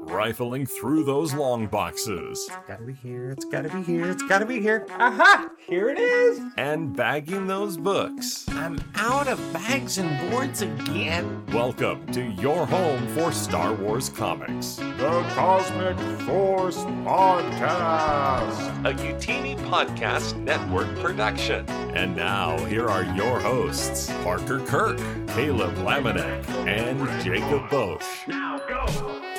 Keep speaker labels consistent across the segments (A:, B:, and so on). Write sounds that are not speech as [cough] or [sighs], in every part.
A: rifling through those long boxes It's
B: Gotta be here. It's gotta be here. It's gotta be here. Aha! Here it is.
A: and bagging those books.
B: I'm out of bags and boards again.
A: Welcome to your home for Star Wars comics.
C: The Cosmic Force Podcast.
D: a Utini Podcast Network production.
A: And now, here are your hosts Parker Kirk, Caleb Lamanek, and Jacob Bosch.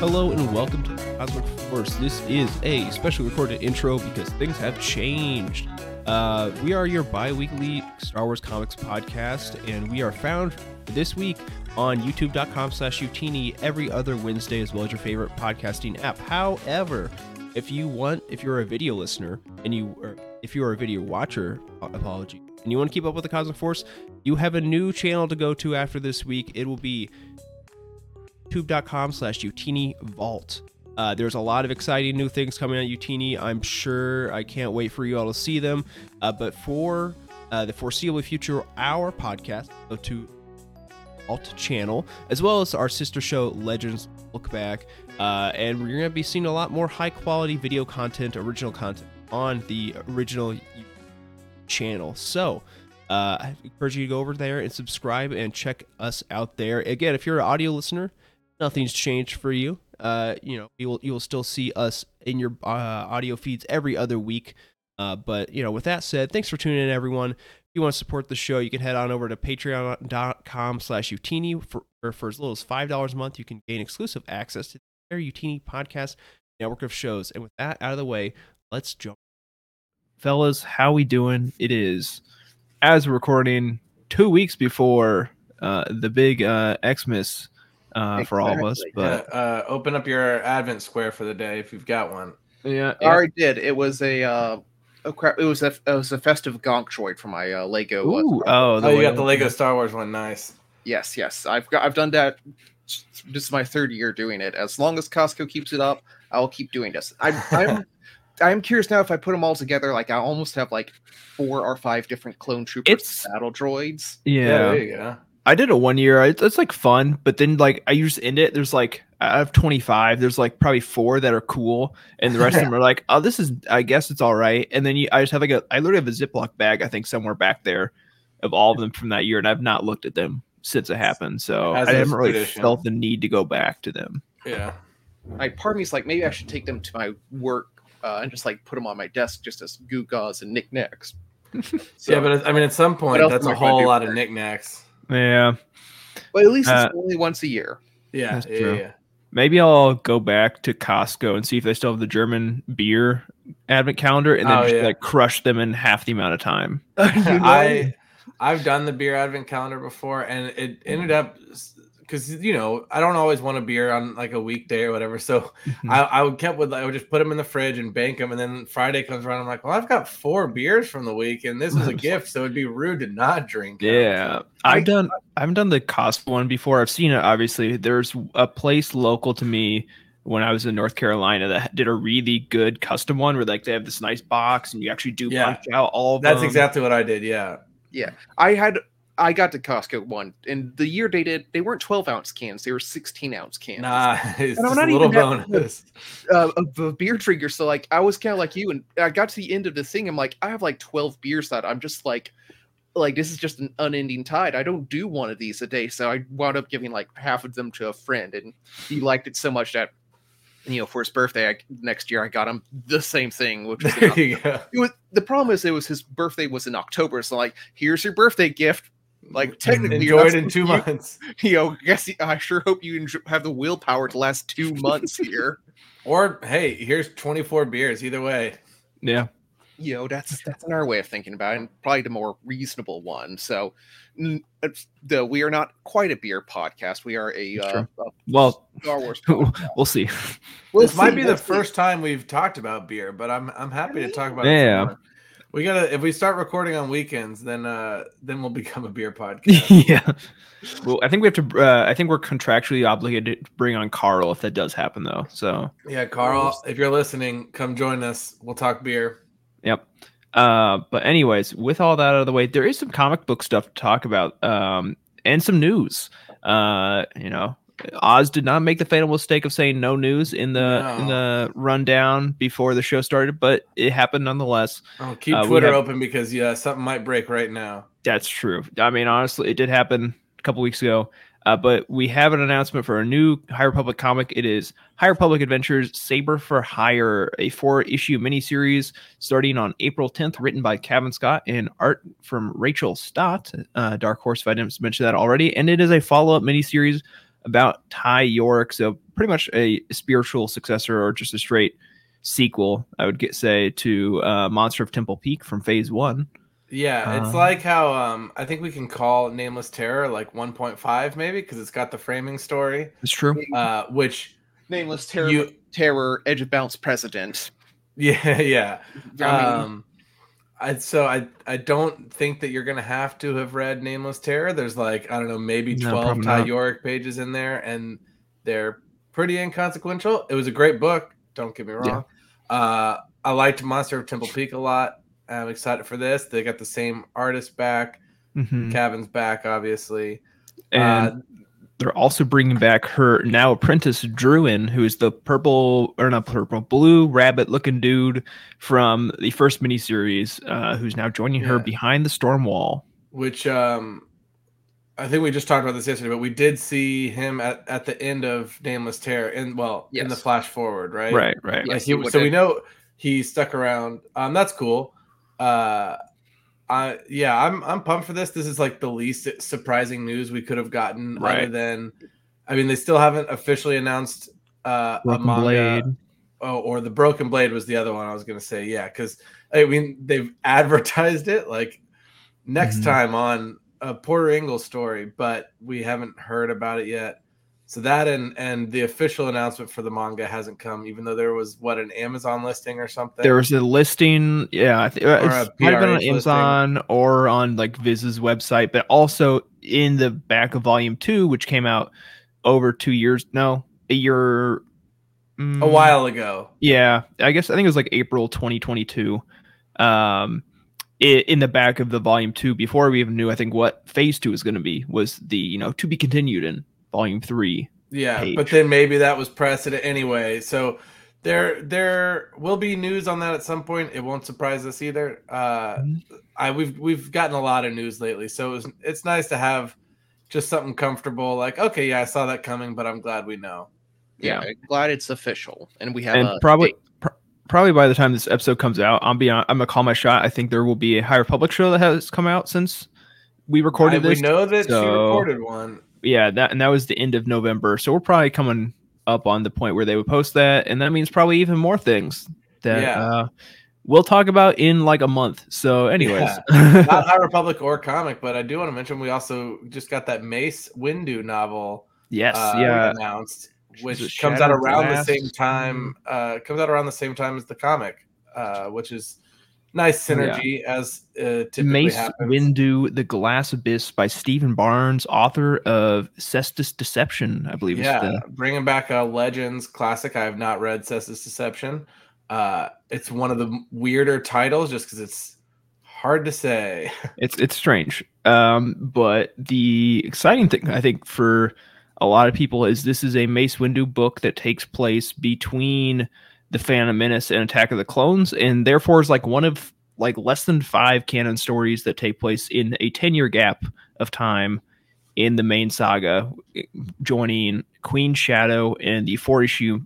E: Hello and welcome to Cosmic Force. This is a special recorded intro because things have changed. Uh, we are your bi-weekly Star Wars comics podcast, and we are found this week on youtube.com slash utini every other Wednesday, as well as your favorite podcasting app. However, if you want, if you're a video listener and you, if you're a video watcher, apology, and you want to keep up with the Cosmic Force, you have a new channel to go to after this week. It will be youtube.com slash Utini Vault. Uh, there's a lot of exciting new things coming on Utini. I'm sure I can't wait for you all to see them. Uh, but for uh, the foreseeable future, our podcast, go to Alt channel, as well as our sister show, Legends Look Back. Uh, and we're going to be seeing a lot more high quality video content, original content on the original channel. So, uh, I encourage you to go over there and subscribe and check us out there. Again, if you're an audio listener, nothing's changed for you. Uh, you know, you will you will still see us in your uh, audio feeds every other week. Uh, but you know, with that said, thanks for tuning in, everyone. If you want to support the show, you can head on over to patreon.com slash Utini for, for, as little as $5 a month. You can gain exclusive access to their Utini podcast network of shows. And with that out of the way, let's jump. Fellas, how we doing? It is, as we're recording, two weeks before uh, the big uh, Xmas uh, for all of us.
F: Exactly.
E: But
G: uh, open up your Advent square for the day if you've got one.
E: yeah,
F: I already did. It was a uh, oh crap! It was a it was a festive gonk droid for my uh, Lego. uh,
E: Ooh,
F: Star
E: oh,
F: Wars.
G: Oh, you got the Lego Star Wars one. Nice.
F: yes, yes. I've got I've done that. This is my third year doing it. As long as Costco keeps it up, I'll keep doing this. I'm I'm [laughs] I'm curious now if I put them all together. Like I almost have like four or five different clone troopers,
E: It's-
F: battle droids.
G: Yeah,
E: yeah.
G: There you go.
E: I did it one year. It's, it's like fun, but then like I just end it. There's like out of 25, there's like probably four that are cool, and the rest of [laughs] them are like, oh, this is. I guess it's all right. And then you, I just have like a. I literally have a Ziploc bag. I think somewhere back there, of all of them from that year, and I've not looked at them since it happened. So
G: As
E: I haven't really
G: tradition.
E: felt the need to go back to them.
G: Yeah.
F: Like part of me's like maybe I should take them to my work uh, and just like put them on my desk just as gewgaws and knickknacks. So-
G: yeah, but I mean, at some point, that's
F: am
G: a
F: I gonna
G: whole lot of knickknacks.
E: Yeah,
F: but at least
E: Uh,
F: it's only once a year.
G: Yeah,
E: That's
G: yeah, yeah.
E: maybe I'll go back to Costco and see if they still have the German beer advent calendar, and then
G: Oh,
E: just
G: yeah.
E: like crush them in half the amount of time. [laughs]
F: You know?
G: I I've done the beer advent calendar before, and it ended up because you know I don't always want a beer on like a weekday or whatever. So
E: Hmm.
G: I, I would kept with I would just put them in the fridge and bank them, and then Friday comes around, I'm like, well, I've got four beers from the week, and this is a [laughs] gift, so it'd be rude to not drink. them.
E: Yeah, I've done. I haven't done the Costco one before. I've seen it. Obviously, there's a place local to me when I was in North Carolina that did a really good custom one where like they have this nice box and you actually do
G: Yeah.
E: punch out all of
G: That's
E: them.
G: exactly what I did. Yeah. Yeah.
F: I had I got to Costco one, and the year they did, they weren't 12 ounce cans; they were 16 ounce cans.
G: Nah, [laughs] it's
F: And I'm not
G: a little
F: even
G: bonus.
F: uh, of a beer drinker. So like, I was kind of like you, and I got to the end of the thing. I'm like, I have like 12 beers that I'm just like, like this is just an unending tide. I don't do one of these a day, so I wound up giving like half of them to a friend, and he liked it so much that. You know, for his birthday I, next year, I got him the same thing, which was [laughs]
G: There you go.
F: it was the problem is it was his birthday was in October, so like here's your birthday gift. Like technically, you're
G: enjoyed in two
F: supposed [laughs] to-
G: months,
F: You know, guess I sure hope you have the willpower to last two [laughs] months here.
G: or hey, here's 24 beers. Either way,
E: Yeah,
F: you know, that's that's our way of thinking about it, and probably the more reasonable one. So, the we are not quite a beer podcast. We are a, uh, a
E: well,
F: Star Wars. [laughs]
E: we'll see.
F: We'll
G: this might be
F: we'll
G: the
F: see.
G: first time we've talked about beer, but I'm I'm happy to talk about it.
E: Yeah.
G: some more. We gotta if we start recording on weekends, then uh then we'll [laughs] become a beer podcast. [laughs]
E: yeah. Well, I think we have to. Uh, I think we're contractually obligated to bring on Carl if that does happen, though. So
G: yeah, Carl, if you're listening, come join us. We'll talk beer.
E: Yep. Uh, but anyways, with all that out of the way, there is some comic book stuff to talk about, um, and some news. Uh, you know,
H: Oz did not make the fatal mistake of saying no news in the in the rundown before the show started, but it happened nonetheless.
G: Oh, keep
H: Uh,
G: Twitter
H: have-
G: open because yeah, something might break right now.
H: That's true. I mean, honestly, it did happen a couple weeks ago. Uh, but we have an announcement for a new High Republic comic. It is High Republic Adventures Saber for Hire, a four issue miniseries starting on April 10th, written by Cavan Scott and art from Rachel Stott, uh, Dark Horse, if I didn't mention that already. And it is a follow up miniseries about Ty Yorrick. So, pretty much a spiritual successor or just a straight sequel, I would get say, to uh, Monster of Temple Peak from Phase One.
G: Yeah, it's
H: Uh,
G: like how um I think we can call Nameless Terror like 1.5 maybe because it's got the framing story,
H: It's true.
G: uh, which
F: Nameless terror,
G: You-
F: terror, edge of bounce president. [laughs]
G: yeah yeah.
F: I mean,
G: Um, I so I I don't think that you're gonna have to have read Nameless Terror. There's like I don't know maybe 12
H: probably
G: Ty pages in there, and they're pretty inconsequential. It was a great book. Don't get me wrong. Uh, I liked Monster of Temple Peak a lot. I'm excited for this. They got the same artist back.
H: Mhm.
G: Cavan's back, obviously.
H: And
G: uh,
H: they're also bringing back her now apprentice Druin, who is the purple or not purple, blue rabbit looking dude from the first miniseries, uh, who's now joining her behind the storm wall.
G: which um I think we just talked about this yesterday, but we did see him at, at the end of Nameless Terror and well in the flash forward, right?
H: Right, right.
F: Yeah.
G: Like he,
F: he
G: so we know he stuck around. Um, that's cool. Uh, I yeah, I'm I'm pumped for this. This is like the least surprising news we could have gotten, other
H: Right.
G: than I mean, they still haven't officially announced uh, a manga.
H: Blade.
G: Oh, or the Broken Blade was the other one I was gonna say. Yeah, because I mean they've [laughs] advertised it like next
H: Mhm.
G: time on a Porter Engle story, but we haven't heard about it yet. So that and and the official announcement for the manga hasn't come, even though there was what an Amazon listing or something.
H: There was a listing, yeah, I think
G: Or
H: it might have been on
G: listing.
H: Amazon or on like Viz's website, but also in the back of Volume Two, which came out over two years, no, a year,
G: a
H: mm,
G: while ago.
H: Yeah, I guess I think it was like April 2022. Um, in the back of the volume two, before we even knew, I think what phase two was going to be was the you know to be continued in volume three.
G: Yeah,
H: page.
G: but then maybe that was precedent anyway. So there there will be news on that at some point. It won't surprise us either. Uh,
H: Mhm.
G: I we've we've gotten a lot of news lately, so it's it's nice to have just something comfortable. Like, okay, yeah, I saw that coming, but I'm glad we know.
F: yeah, glad it's official, and we have
H: and
F: a
H: probably
F: date.
H: pr- probably by the time this episode comes out, I'm be on, I'm gonna call my shot. I think there will be a High Republic show that has come out since we recorded
G: I, we know that she recorded one.
H: Yeah, that and that was the end of November. So we're probably coming up on the point where they would post that, and that means probably even more things that
G: Yeah.
H: uh, we'll talk about in like a month. So, anyways,
G: Not [laughs] High Republic or comic, but I do want to mention we also just got that Mace Windu novel
H: yes,
G: uh,
H: yeah,
G: announced, which comes out around
H: Glass?
G: the same time. Uh, comes out around the same time as the comic, uh, which is nice
H: Oh, yeah.
G: synergy as uh,
H: Mace
G: happens.
H: Windu, The Glass Abyss by Steven Barnes, author of Cestus Deception, I believe.
G: yeah, bringing back a Legends classic. I have not read Cestus Deception. Uh, it's one of the weirder titles just because it's hard to say. [laughs]
H: it's it's strange. Um, but the exciting thing I think for a lot of people is this is a Mace Windu book that takes place between the Phantom Menace and Attack of the Clones, and therefore is like one of like less than five canon stories that take place in a ten year gap of time in the main saga, joining Queen Shadow and the four issue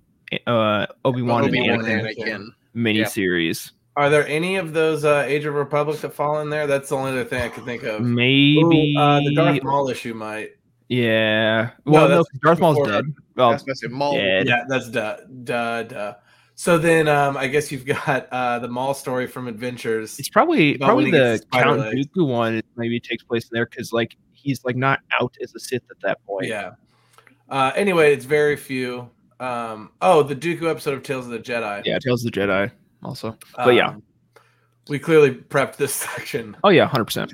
H: uh, Obi Wan and
G: Obi-Wan
H: Anakin
G: and
F: Anakin.
H: miniseries.
G: Are there any of those uh, Age of Republic that fall in there? That's the only other thing I could think of.
H: Maybe
G: Ooh, uh, the Darth Maul issue might.
H: Yeah. Well, no,
G: that's
H: 'cause Darth Maul's dead. Well,
F: That's what I Maul.
H: dead.
G: Yeah, that's duh, duh, duh. So then, um, I guess you've got [laughs] uh, the Maul story from Adventures.
H: It's probably probably the
G: gets the spider
H: Count
G: legs.
H: Dooku one. Maybe takes place in there because like he's like not out as a Sith at that point.
G: Yeah. Uh, anyway, it's very few. Um, oh, the Dooku episode of Tales of the Jedi.
H: Yeah. Tales of the Jedi also. But yeah.
G: Um, we clearly prepped this [laughs] section.
H: Oh yeah, hundred percent.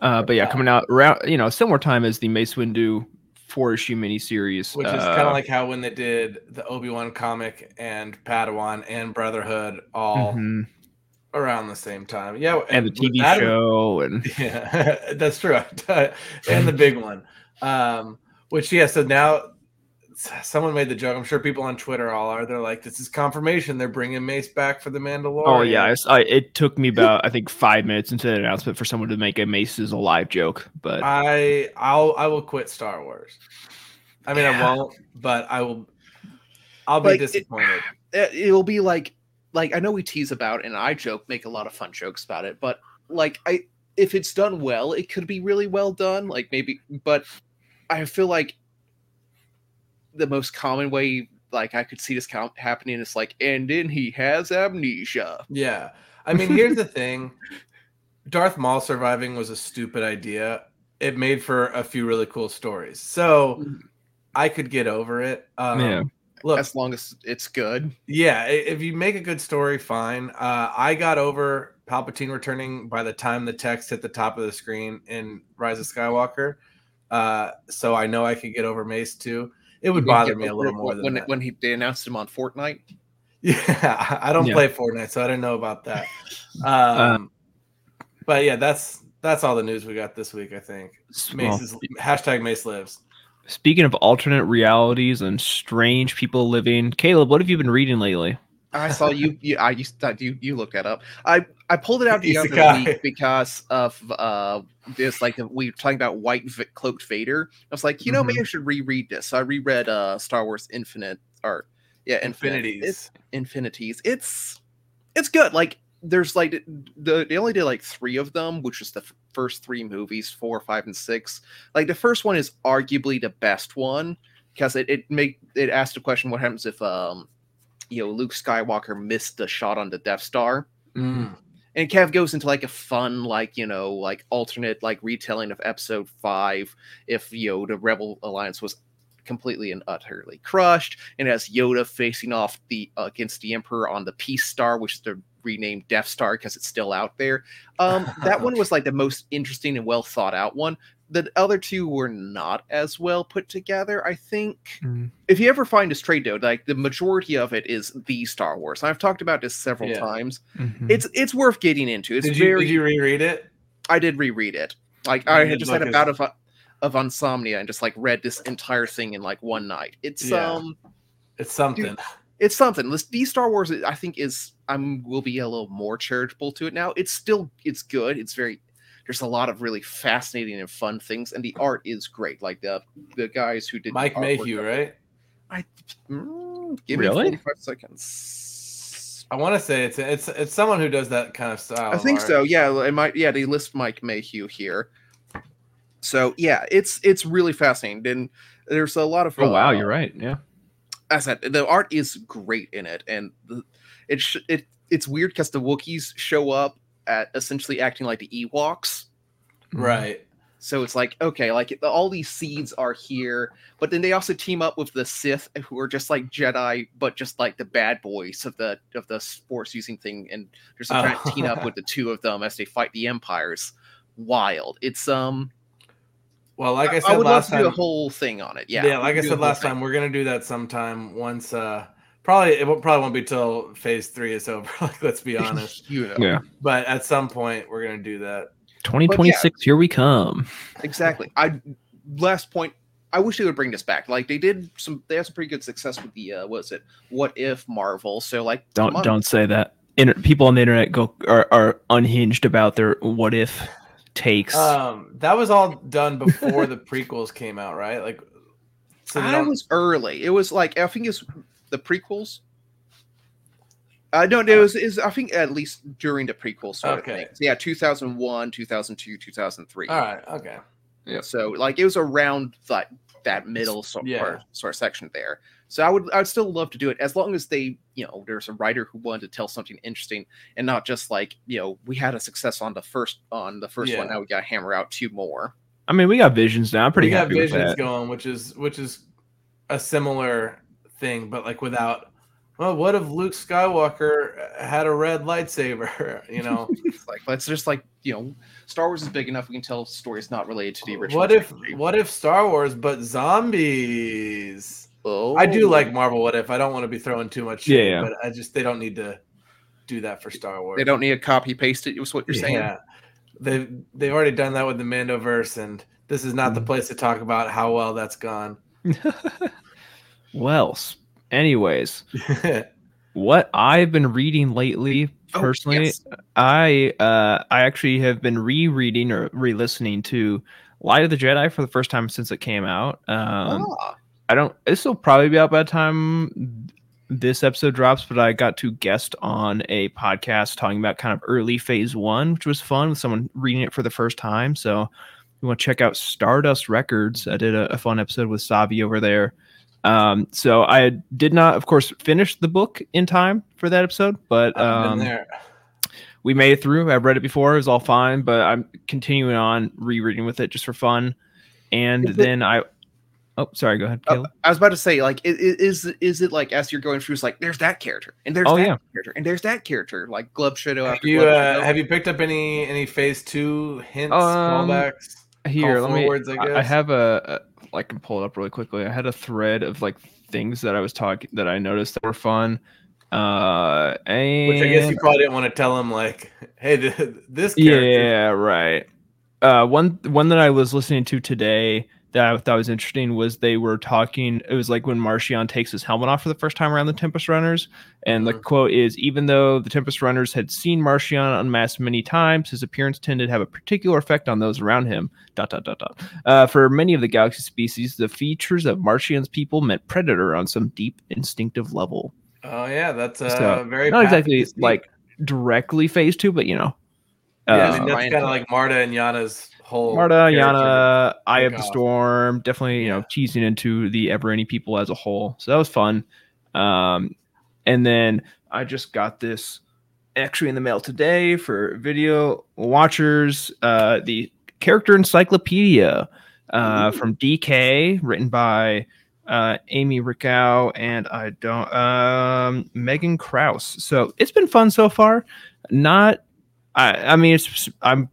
H: Uh, but yeah, coming out around you know similar time as the Mace Windu four issue miniseries,
G: Which is
H: uh,
G: kind of like how when they did the Obi Wan comic and Padawan and Brotherhood all
H: mhm,
G: around the same time. Yeah,
H: and the TV
G: that-
H: show and [laughs]
G: Yeah, [laughs] that's true. [laughs] and the big one. Um, which yeah, so now someone made the joke. I'm sure people on Twitter all are. They're like, "This is confirmation. They're bringing Mace back for the Mandalorian."
H: Oh yeah, I s- I- it took me about I think five minutes into the announcement for someone to make a Mace is alive joke, but
G: I I'll I will quit Star Wars. I mean, I won't, but I will. I'll be
F: Like,
G: disappointed. [sighs]
F: it- it'll be like like I know we tease about and I joke, make a lot of fun jokes about it, but like I if it's done well, it could be really well done. Like maybe, but I feel like the most common way like I could see this count happening is like, and then he has amnesia.
G: Yeah. I mean, here's the thing. Darth Maul surviving was a stupid idea. It made for a few really cool stories. So. I could get over it. Um,
H: Yeah.
G: Look,
F: as long as it's good.
G: yeah, if you make a good story, fine. Uh, I got over Palpatine returning by the time the text hit the top of the screen in Rise of Skywalker. Uh, so I know I could get over Mace too. It would bother me a little more than
F: when
G: that.
F: when he they announced him on Fortnite.
G: Yeah, I don't
H: Yeah.
G: play Fortnite, so I don't know about that. Um, but yeah, that's that's all the news we got this week. I think
H: s-
G: Mace
H: well,
G: is hashtag Mace lives.
H: speaking of alternate realities and strange people living, Caleb, what have you been reading lately?
F: I saw you. you I used to, you you looked that up. I I pulled it out the other week because of uh this like we were talking about white v- cloaked Vader. I was like, you know, maybe I should reread this. So I reread uh Star Wars Infinite or yeah.
G: Infinities.
F: It's infinities. It's it's good. Like there's like the they only did like three of them, which is the f- first three movies, four, five, and six. Like the first one is arguably the best one because it it make it asked the question what happens if um you know Luke Skywalker missed the shot on the Death Star.
G: Mm.
F: And it kind of goes into like a fun, like you know, like alternate like retelling of Episode Five. If you know the Rebel Alliance was completely and utterly crushed, and as Yoda facing off the against the Emperor on the Peace Star, which is the renamed Death Star because it's still out there. Um, that one [laughs] was like the most interesting and well thought out one. The other two were not as well put together. I think
H: Mm.
F: if you ever find a trade though, like the majority of it is the Star Wars. I've talked about this several
G: Yeah.
F: times.
H: Mhm.
F: It's it's worth getting into. It's
G: Did you
F: very.
G: did you reread it?
F: I did reread it. Like
G: You
F: I had just had a bout of of insomnia and just like read this entire thing in like one night. It's
G: Yeah.
F: um
G: It's something.
F: it's something. This the Star Wars I think is I'm will be a little more charitable to it now. It's still it's good. It's very there's a lot of really fascinating and fun things, and the art is great. Like the the guys who did the
G: Mike Mayhew,
F: of it-
G: right?
F: Mm, give me
H: Really?
F: 45 seconds.
G: I want to say it's it's it's someone who does that kind of style.
F: I think
G: art.
F: so. Yeah, it might. Yeah, they list Mike Mayhew here. So yeah, it's it's really fascinating. And there's a lot of.
H: Oh wow, you're right. Yeah.
F: As I said, the art is great in it, and the, it sh- it it's weird because the Wookiees show up at essentially acting like the Ewoks.
G: Right.
F: So it's like okay, like all these seeds are here, but then they also team up with the Sith, who are just like Jedi, but just like the bad boys of the of the Force using thing, and there's a trying to team up
G: Oh.
F: with the two of them as they fight the Empires. Wild. It's um.
G: Well, like I said
F: I,
G: said
F: would love
G: last
F: to do a whole thing on it. Yeah.
G: yeah, like I
F: can do a
G: said
F: whole
G: last
F: thing.
G: time, we're gonna do that sometime once. uh Probably it won't, probably won't be till phase three is over. [laughs] like, let's be [laughs] honest.
F: you know.
H: Yeah.
G: But at some point, we're gonna do that.
H: 2026, here we come.
F: Exactly. I last point. I wish they would bring this back. Like they did some. They had some pretty good success with the. uh What is it? What if Marvel? So like.
H: Don't don't say that. Inter- people on the internet go are, are unhinged about their what if takes.
G: Um, that was all done before the [laughs] prequels came out, right? Like, so they
F: I was early. It was like I think it's the prequels. Uh, I don't know. It was, is I think at least during the prequel sort
G: Okay.
F: of thing. Yeah, two thousand one, two thousand two, two thousand three.
G: all right, okay. Yeah.
F: So like it was around that that middle sort,
G: Yeah.
F: part, sort of section there. So I would I'd still love to do it as long as they you know there's a writer who wanted to tell something interesting and not just like you know we had a success on the first on the first one now we got to hammer out two more.
H: I mean, we got visions now. I'm pretty
G: we got
H: happy with
G: visions
H: that.
G: going, which is which is a similar thing, but like without. Well, what if Luke Skywalker had a red lightsaber? [laughs] You know, [laughs]
F: like let's just like you know Star Wars is big enough we can tell stories not related to the original.
G: what if
F: trilogy.
G: what if Star Wars but zombies?
F: Oh,
G: I do like Marvel. What if I don't want to be throwing too much?
H: Yeah,
G: shade,
H: yeah.
G: but I just they don't need to do that for Star Wars.
F: They don't need to copy paste it. Was what you're saying?
G: Yeah, they've they've already done that with the Mandoverse, and this is not the
H: Mm.
G: place to talk about how well that's gone. [laughs]
H: Well, anyways, [laughs] what I've been reading lately,
F: Oh,
H: personally,
F: yes.
H: I uh I actually have been rereading or re-listening to Light of the Jedi for the first time since it came out. Um
F: Ah,
H: I don't this will probably be out by the time this episode drops, but I got to guest on a podcast talking about kind of early phase one, which was fun with someone reading it for the first time. So you want to check out Stardust Records. I did a, a fun episode with Savi over there. Um, so I did not, of course, finish the book in time for that episode, but um,
G: there.
H: we made it through. I've read it before; it was all fine. But I'm continuing on rereading with it just for fun. And
F: Is it-
H: then I, oh, sorry, go ahead, Caleb.
F: I was about to say, like, i- i- is is it like as you're going through, it's like there's that character and there's
H: Oh,
F: that
H: yeah.
F: character and there's that character, like Glove Shadow
G: Have
F: after
G: you uh, have you picked up any any phase two hints,
H: Um,
G: callbacks?
H: Here, let me.
G: forwards, I
H: I, I have a, a. I can pull it up really quickly. I had a thread of like things that I was talking that I noticed that were fun. Uh, and
G: Which I guess you probably didn't want to tell him like, hey, th- this character.
H: Yeah, right. Uh, one one that I was listening to today that I thought was interesting was they were talking. It was like when Marchion takes his helmet off for the first time around the Tempest Runners, and the
G: Mhm.
H: quote is, "Even though the Tempest Runners had seen Marchion unmasked many times, his appearance tended to have a particular effect on those around him." Dot dot dot dot. Uh, for many of the galaxy species, the features of Marchion's people meant predator on some deep instinctive level.
G: Oh yeah, that's uh,
H: So,
G: very
H: Not exactly like directly phase two, but you know.
G: Yeah, I
H: uh,
G: mean that's kind of like Marta and Yana's whole
H: Marta. Yana, Eye of the. Storm, definitely, you know,
G: Yeah.
H: teasing into the Evereni people as a whole. So that was fun. Um, and then I just got this actually in the mail today for video watchers. Uh, the character encyclopedia uh, from DK, written by uh, Amy Richau and I don't um, Megan Crouse. So it's been fun so far. Not, I, I mean, it's I'm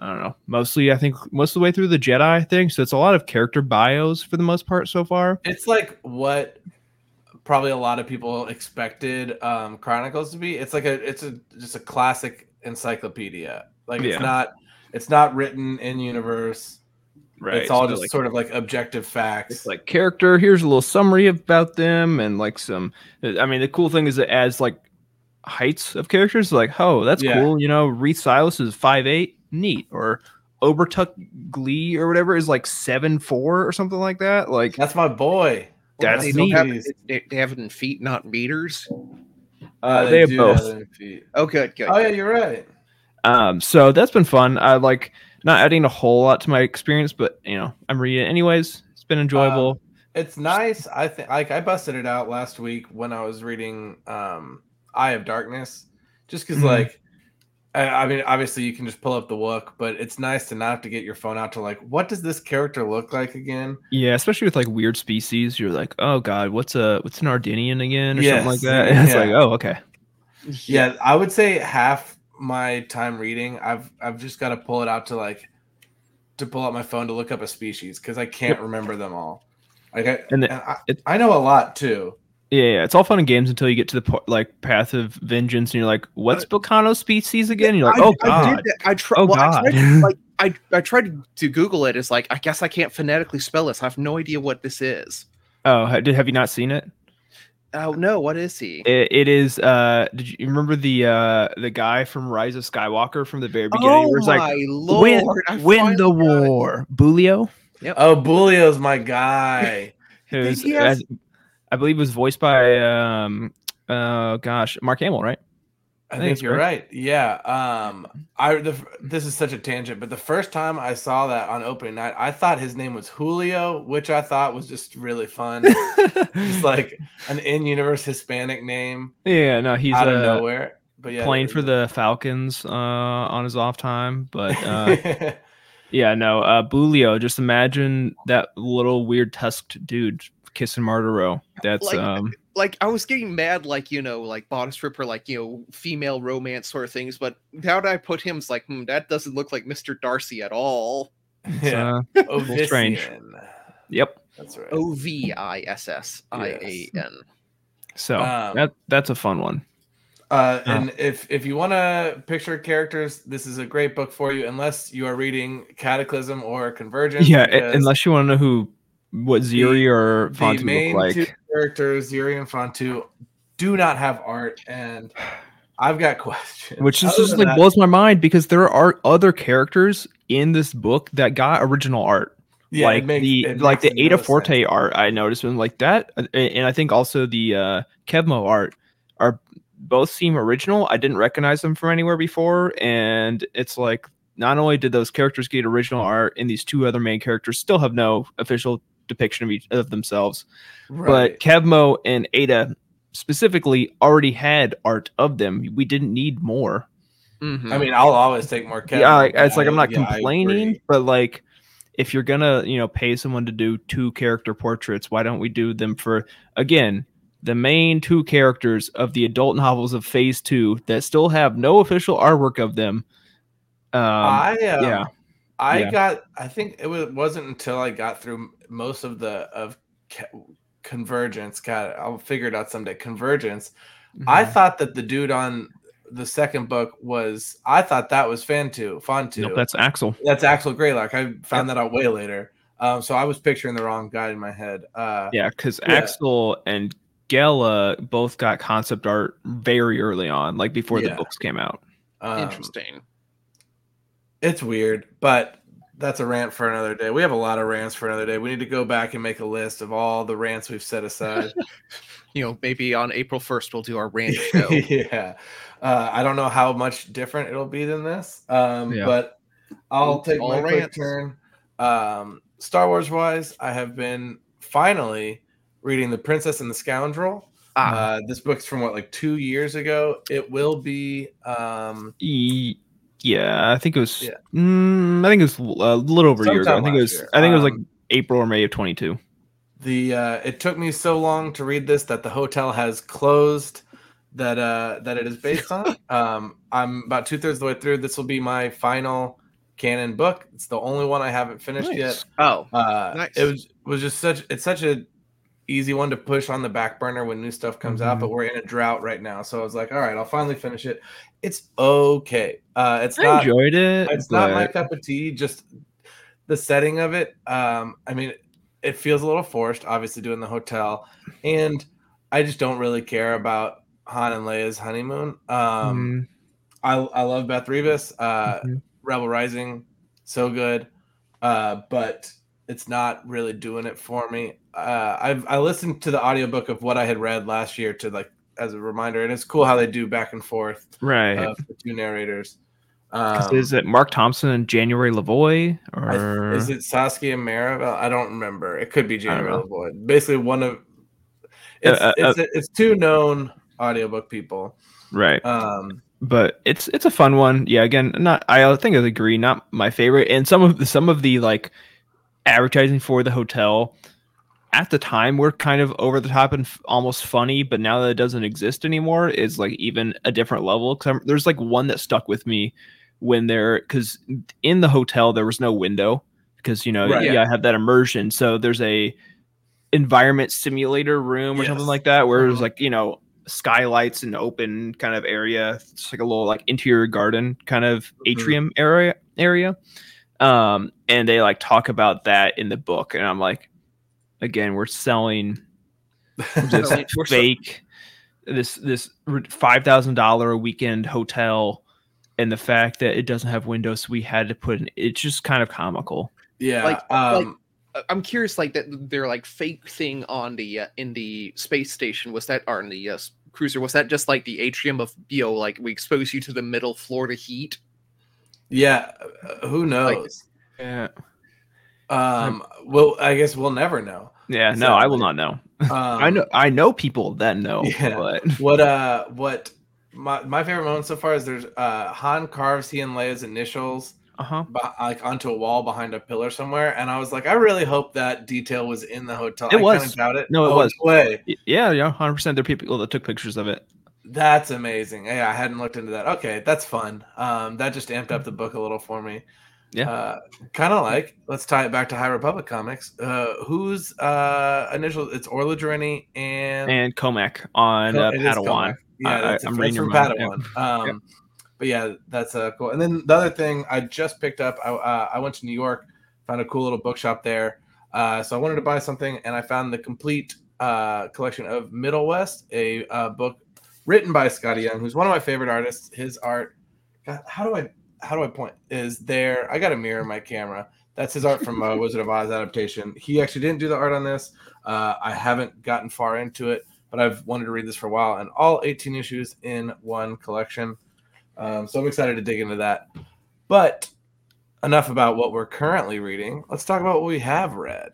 H: I don't know. Mostly, I think most of the way through the Jedi thing. So it's a lot of character bios for the most part so far.
G: It's like what probably a lot of people expected um, Chronicles to be. It's like a it's a just a classic encyclopedia. Like
H: Yeah.
G: it's not it's not written in universe. Right. It's all
H: So,
G: just
H: like,
G: sort of like objective facts.
H: it's like character. Here's a little summary about them, and like some. I mean, the cool thing is it adds like heights of characters. Like, oh, that's
G: Yeah.
H: cool. You know, Reath Silas is five eight, neat. Or Obertuck Glee or whatever is like seven four or something like that. Like,
G: That's my boy.
H: That's
F: they
H: neat.
F: have they, they have it in feet, not meters.
H: uh, they, have both.
G: it in.
F: Oh, good, good.
G: Oh yeah, you're right.
H: Um, so that's been fun. I like not adding a whole lot to my experience, but you know, I'm reading it anyways. It's been enjoyable.
G: It's nice. I think like I busted it out last week when I was reading um Eye of Darkness, just because
H: Mhm.
G: like I, I mean obviously you can just pull up the book, but it's nice to not have to get your phone out to like what does this character look like again?
H: yeah, especially with like weird species, you're like, oh god, what's a what's an Ardinian again or something like that? And [laughs] it's
G: yeah.
H: like, oh okay,
G: Yeah, I would say half my time reading, I've I've just got to pull it out to like to pull out my phone to look up a species because I can't remember them all. Like I,
H: And
G: and I,
H: it-
G: I know a lot too.
H: Yeah, yeah, it's all fun and games until you get to the like path of vengeance, and you're like, what's Bocano species again? And you're like,
F: I,
H: oh
F: I
H: god,
F: did that. I tried.
H: Oh,
F: well, I
H: God.
F: tried to, like I, I tried to, to Google it. It's like I guess I can't phonetically spell this. I have no idea what this is.
H: oh, did have you not seen it?
F: Oh no, what is he?
H: It, it is. Uh, did you remember the uh the guy from Rise of Skywalker from the very beginning?
F: oh
H: where it's
F: my
H: like,
F: lord!
H: win, win the
F: finally got it.
H: war, Boolio.
G: Oh, Boolio's my guy. [laughs]
H: It was,
F: he has-
H: as- I believe it was voiced by um uh gosh Mark Hamill, right?
G: I
H: think
G: think you're
H: correct.
G: right. Yeah. Um, I the this is such a tangent, but the first time I saw that on opening night, I thought his name was Julio, which I thought was just really fun. [laughs] just like an in-universe Hispanic name
H: yeah, no, he's
G: out of
H: uh,
G: nowhere. But yeah,
H: playing for the Falcons uh on his off time, but uh [laughs] yeah, no, uh Boolio. Just imagine that little weird tusked dude kissing Marda Ro. That's
F: Like,
H: um
F: Like I was getting mad, like you know, like bottom stripper, like you know, female romance sort of things. But now that I put him, it's like hmm, that doesn't look like Mister Darcy at all. [laughs]
H: it's,
G: yeah.
H: uh, little strange. Yep.
G: That's right.
F: O V I S S I A N.
H: So
G: Um,
H: that that's a fun one.
G: Uh,
H: Oh.
G: and if if you want to picture characters, this is a great book for you, unless you are reading Cataclysm or Convergence.
H: Yeah,
G: because-
H: unless you want to know who what Xiri or
G: the
H: Phan-tu
G: main
H: look
G: two characters, Xiri and Phan-tu, do not have art, and I've got [laughs] questions.
H: Which just, just like
G: that-
H: blows my mind because there are other characters in this book that got original art.
G: yeah,
H: like
G: makes-
H: the like the Ada Forte
G: sense.
H: art I noticed and like that uh, and I think also the uh Kevmo art are both seem original. I didn't recognize them from anywhere before and it's like not only did those characters get original art and these two other main characters still have no official depiction of each of themselves
G: Right.
H: but Kevmo and Ada specifically already had art of them. We didn't need more.
F: Mhm.
G: I mean, I'll always take more. Kevin,
H: yeah, like,
G: but
H: it's like I'm not
G: yeah,
H: complaining, but like if you're gonna, you know, pay someone to do two character portraits, why don't we do them for again the main two characters of the adult novels of Phase Two that still have no official artwork of them? Um,
G: I um,
H: yeah.
G: I
H: Yeah.
G: got. I think it was, wasn't until I got through most of the of Ca- Convergence. God, I'll figure it out someday. Convergence. I
H: Mm-hmm.
G: thought that the dude on the second book was. I thought that was Phan-tu. Phan-tu.
H: nope, that's Axel.
G: That's Axel Greylock. I found that out way later. Um, so I was picturing the wrong guy in my head. Uh,
H: Yeah, because
G: Yeah.
H: Axel and Gella both got concept art very early on, like before the books came out.
G: um,
F: Interesting.
G: It's weird, but that's a rant for another day. We have a lot of rants for another day. We need to go back and make a list of all the rants we've set aside. [laughs]
F: You know, maybe on April 1st we'll do our rant [laughs] show.
G: yeah. Uh, I don't know how much different it'll be than this, um,
H: Yeah.
G: but I'll take
F: All
G: my quick turn. Um, Star Wars wise, I have been finally reading The Princess and the Scoundrel.
F: Ah,
G: Uh, this book's from what, like two years ago. It will be. Um,
H: E- yeah, I think it was.
G: Yeah.
H: Mm, I think it was a little over a year ago. I think it was.
G: year.
H: I think it was like
G: Um,
H: April or May of 22.
G: the uh, it took me so long to read this that the hotel has closed that uh that it is based on. [laughs] Um, I'm about two thirds of the way through. This will be my final canon book. It's the only one I haven't finished yet.
F: oh,
G: Uh,
F: Nice.
G: It was was just such it's such a easy one to push on the back burner when new stuff comes out,
H: Mhm.
G: but we're in a drought right now. So I was like, all right, I'll finally finish it. It's okay. Uh, it's
H: I
G: not
H: enjoyed it.
G: it's not my cup of tea. Just the setting of it. Um, I mean, it feels a little forced, obviously doing the hotel, and I just don't really care about Han and Leia's honeymoon. Um,
H: Mm,
G: I I love Beth Revis. Uh,
H: mhm.
G: Rebel Rising, so good, uh, but it's not really doing it for me. Uh, I've I listened to the audiobook of what I had read last year to like as a reminder, and it's cool how they do back and forth
H: right.
G: of the two narrators. Um,
H: is it Marc Thompson and January
G: th-
H: Or
G: is it Saskia Marabel? I don't remember. It could be January. Lloyd. Basically, one of it's
H: uh,
G: it's, it's two known audiobook people.
H: right?
G: Um,
H: but it's it's a fun one. Yeah, again, not I think I agree, not my favorite. And some of the some of the like advertising for the hotel at the time were kind of over the top and f- almost funny, but now that it doesn't exist anymore, is like even a different level. Because there's like one that stuck with me when they're because in the hotel there was no window because you know
G: Right.
H: yeah I have that immersion. So there's a environment simulator room or something like that where
G: Mhm.
H: there's like you know skylights and open kind of area. It's like a little like interior garden kind of
G: Mhm.
H: atrium area area. Um, and they like talk about that in the book, and I'm like, again, we're selling this
F: Selling- we're so-
H: fake this this five thousand dollar a weekend hotel, and the fact that it doesn't have windows, we had to put in. It's just kind of comical.
G: yeah.
F: Like-
G: um,
F: I- I'm curious, like that their like fake thing on the uh, in the space station was that, or in the uh, cruiser was that just like the atrium of you know like we expose you to the middle floor to heat?
G: yeah. uh, Who knows?
H: Yeah,
G: um, well, I guess we'll never know.
H: yeah. No, I will not know.
G: Um, [laughs]
H: I know I know people that know,
G: Yeah.
H: but [laughs]
G: what uh what my, my favorite moment so far is there's uh Han carves he and Leia's initials
H: uh huh.
G: beh- like onto a wall behind a pillar somewhere, and I was like, I really hope that detail was in the hotel.
H: It
G: I
H: was.
G: doubt it.
H: No, it
G: Oh,
H: was.
G: Way.
H: Yeah, yeah, hundred percent. There are people that took pictures of it.
G: That's amazing. Yeah, I hadn't looked into that. Okay, that's fun. Um, that just amped up the book a little for me.
H: Yeah.
G: Uh, kind of like let's tie it back to High Republic comics. Uh, whose uh initial? It's Orla Jareni and
H: And Cohmac on uh, Padawan.
G: Cohmac. Yeah,
H: I-
G: that's,
H: I'm
G: that's
H: reading
G: from
H: mind, yeah.
G: Padawan. Um, but yeah, that's uh, cool. And then the other thing I just picked up, I uh, I went to New York, found a cool little bookshop there. Uh, so I wanted to buy something, and I found the complete uh, collection of Middle West, a uh, book written by Skottie Young, who's one of my favorite artists. His art, God, how do I how do I point? Is there? I got a mirror in my camera. That's his art from uh, [laughs] Wizard of Oz adaptation. He actually didn't do the art on this. Uh, I haven't gotten far into it, but I've wanted to read this for a while, and all 18 issues in one collection. Um, so I'm excited to dig into that. But enough about what we're currently reading. Let's talk about what we have read.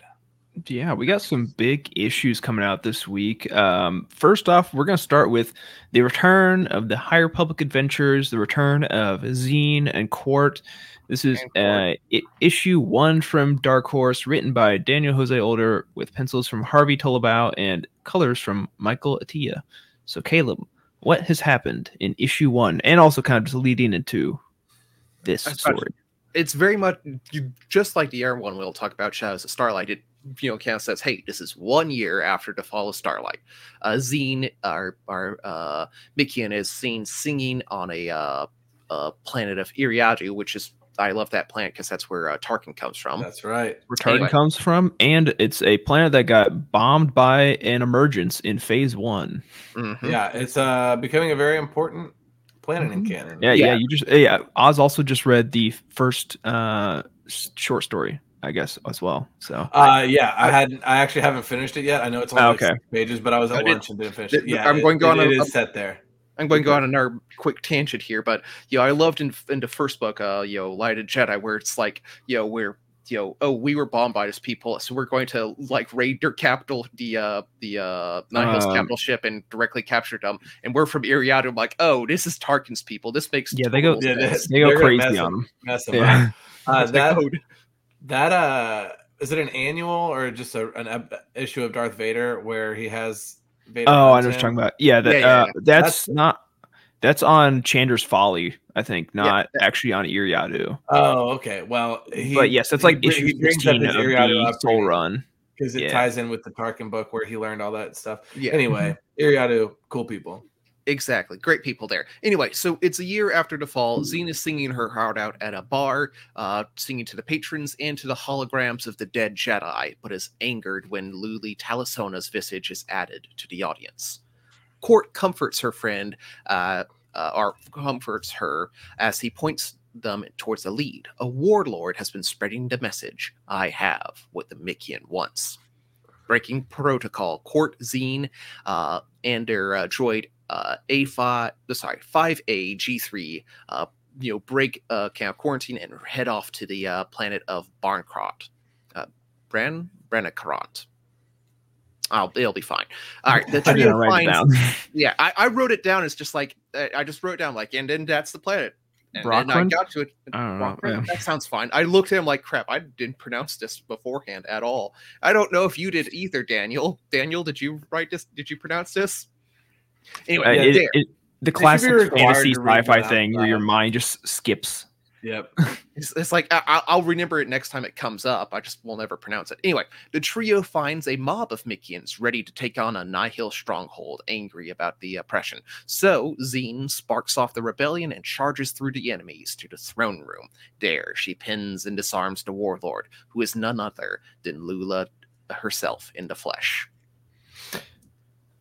H: Yeah, we got some big issues coming out this week. Um, first off, we're going to start with the return of the High Republic Adventures, the return of Zeen and Qort. This is uh, i- issue one from Dark Horse, written by Daniel Jose Older, with pencils from Harvey Tolibao and colors from Michael Atiyeh. So, Caleb, what has happened in issue one, and also kind of just leading into this story?
F: it's very much you just like the air one we'll talk about shadows of starlight it you know kind of says hey this is one year after the fall of starlight uh Zeen our our uh Mikkian is seen singing on a uh, uh planet of Eriadu which is i love that planet because that's where uh, tarkin comes from
G: That's right.
H: Return
F: Anyway.
H: comes from, and it's a planet that got bombed by an emergence in phase one.
F: Mhm.
G: Yeah, it's uh becoming a very important planet in canon.
H: Yeah, yeah.
F: Yeah.
H: You just yeah. Oz also just read the first uh short story, I guess, as well. So
G: Uh, yeah, I hadn't, I actually haven't finished it yet. I know it's only
H: Oh,
G: like
H: okay.
G: six pages, but I was
F: I
G: at
F: did-
G: lunch and didn't finish
F: did-
G: it. Yeah,
F: I'm going to go on
G: it
F: a-
G: is set there.
F: I'm going to go on another quick tangent here, but you know, I loved in in the first book, uh, you know, Light of Jedi, where it's like, you know, where you know, oh, we were bombed by this people, so we're going to like raid their capital, the uh the uh Nine Hills
H: Um,
F: capital ship, and directly capture them. And we're from Eriadu. I'm like, oh, this is Tarkin's people. This makes
H: Yeah, they go-
G: Yeah,
F: sense.
H: they go crazy
G: mess
H: on
G: them-
H: them.
G: Mess them
H: Yeah.
G: up. [laughs] Uh,
F: the
G: that
F: code.
G: That uh is it an annual or just a, an ep- issue of Darth Vader where he has Vader?
H: Oh, I
G: hunt
H: know what you're talking about. Yeah, that,
F: Yeah, yeah,
H: uh,
F: yeah.
H: that's, not. That's on Chandra's Folly, I think, not
F: that-
H: actually on Eriadu.
G: Oh, okay. Well, he,
H: but yes, it's like
G: he,
H: issue
G: he brings up
H: 16
G: his
H: of
G: Eriadu
H: the Soul Run.
G: because it
H: yeah.
G: ties in with the Tarkin book where he learned all that stuff.
F: Yeah.
G: Anyway, Eriadu, cool people.
F: Exactly. Great people there. Anyway, so it's a year after the fall. Zeen is singing her heart out at a bar, uh, singing to the patrons and to the holograms of the dead Jedi, but is angered when Lula Talisola's visage is added to the audience. Qort comforts her friend, uh, uh, or comforts her as he points them towards the lead. A warlord has been spreading the message I have what the Mikkian wants. Breaking protocol, Qort Zeen uh, and their uh, droid uh, A5, uh, sorry, 5A G3, uh, you know, break uh, camp quarantine and head off to the uh, planet of Barncrot. Uh, Bran. Oh, it'll be fine. All right, the [laughs] trio finds.
H: down. [laughs]
F: Yeah, I, I wrote it down. It's just like I just wrote down like, and then that's the planet. And then I got to it.
H: Know. Yeah.
F: That sounds fine. I looked at him like crap. I didn't pronounce this beforehand at all. I don't know if you did either, Daniel. Daniel, did you write this? Did you pronounce this? Anyway,
H: Uh,
F: yeah,
H: it- it- the classic fantasy sci-fi thing where your mind just skips.
G: Yep.
F: It's, it's like I, I- I'll remember it next time it comes up. I just will never pronounce it. Anyway, the trio finds a mob of Mikkians ready to take on a Nihil stronghold, angry about the oppression. So Zeen sparks off the rebellion and charges through the enemies to the throne room. There, she pins and disarms the warlord, who is none other than Lula herself in the flesh.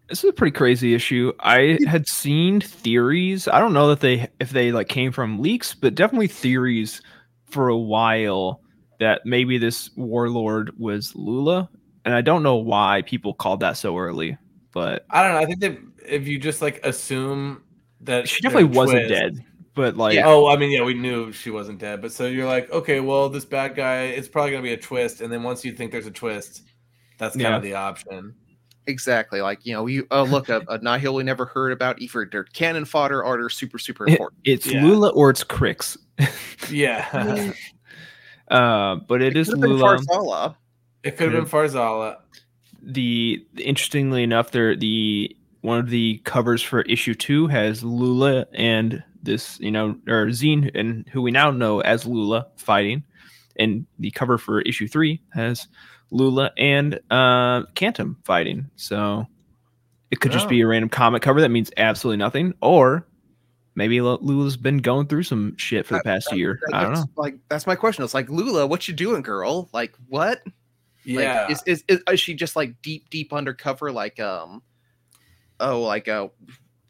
H: This is a pretty crazy issue. I had seen theories. I don't know that they if they like came from leaks, but definitely theories for a while that maybe this warlord was Lula, and I don't know why people called that so early. But
G: I don't know. I think that if you just like assume that
H: she definitely wasn't
G: twist-
H: dead. But like,
F: Yeah.
G: Oh, I mean, yeah, we knew she wasn't dead, but so you're like, okay, well, this bad guy, it's probably gonna be a twist, and then once you think there's a twist, that's kind
H: Yeah.
G: of the option.
F: Exactly. Like, you know, you oh look, a, a Nihil we never heard about, either they're cannon fodder or they're super, super important.
H: it's
G: Yeah.
H: Lula or it's Krix.
G: Yeah, [laughs]
H: uh, but it is
F: Could've
H: Lula.
F: Farzala.
G: it could have been Farzala.
H: the interestingly enough there the one of the covers for issue two has lula and this you know or Zeen and who we now know as lula fighting and the cover for issue three has lula and uh Kantam fighting so it could just
G: Oh.
H: be a random comic cover that means absolutely nothing or maybe lula's been going through some shit for the past year i don't know
F: Like, that's my question. It's like, Lula, what you doing, girl? Like, what?
G: Yeah.
F: Like, is, is is is she just like deep deep undercover like um oh like uh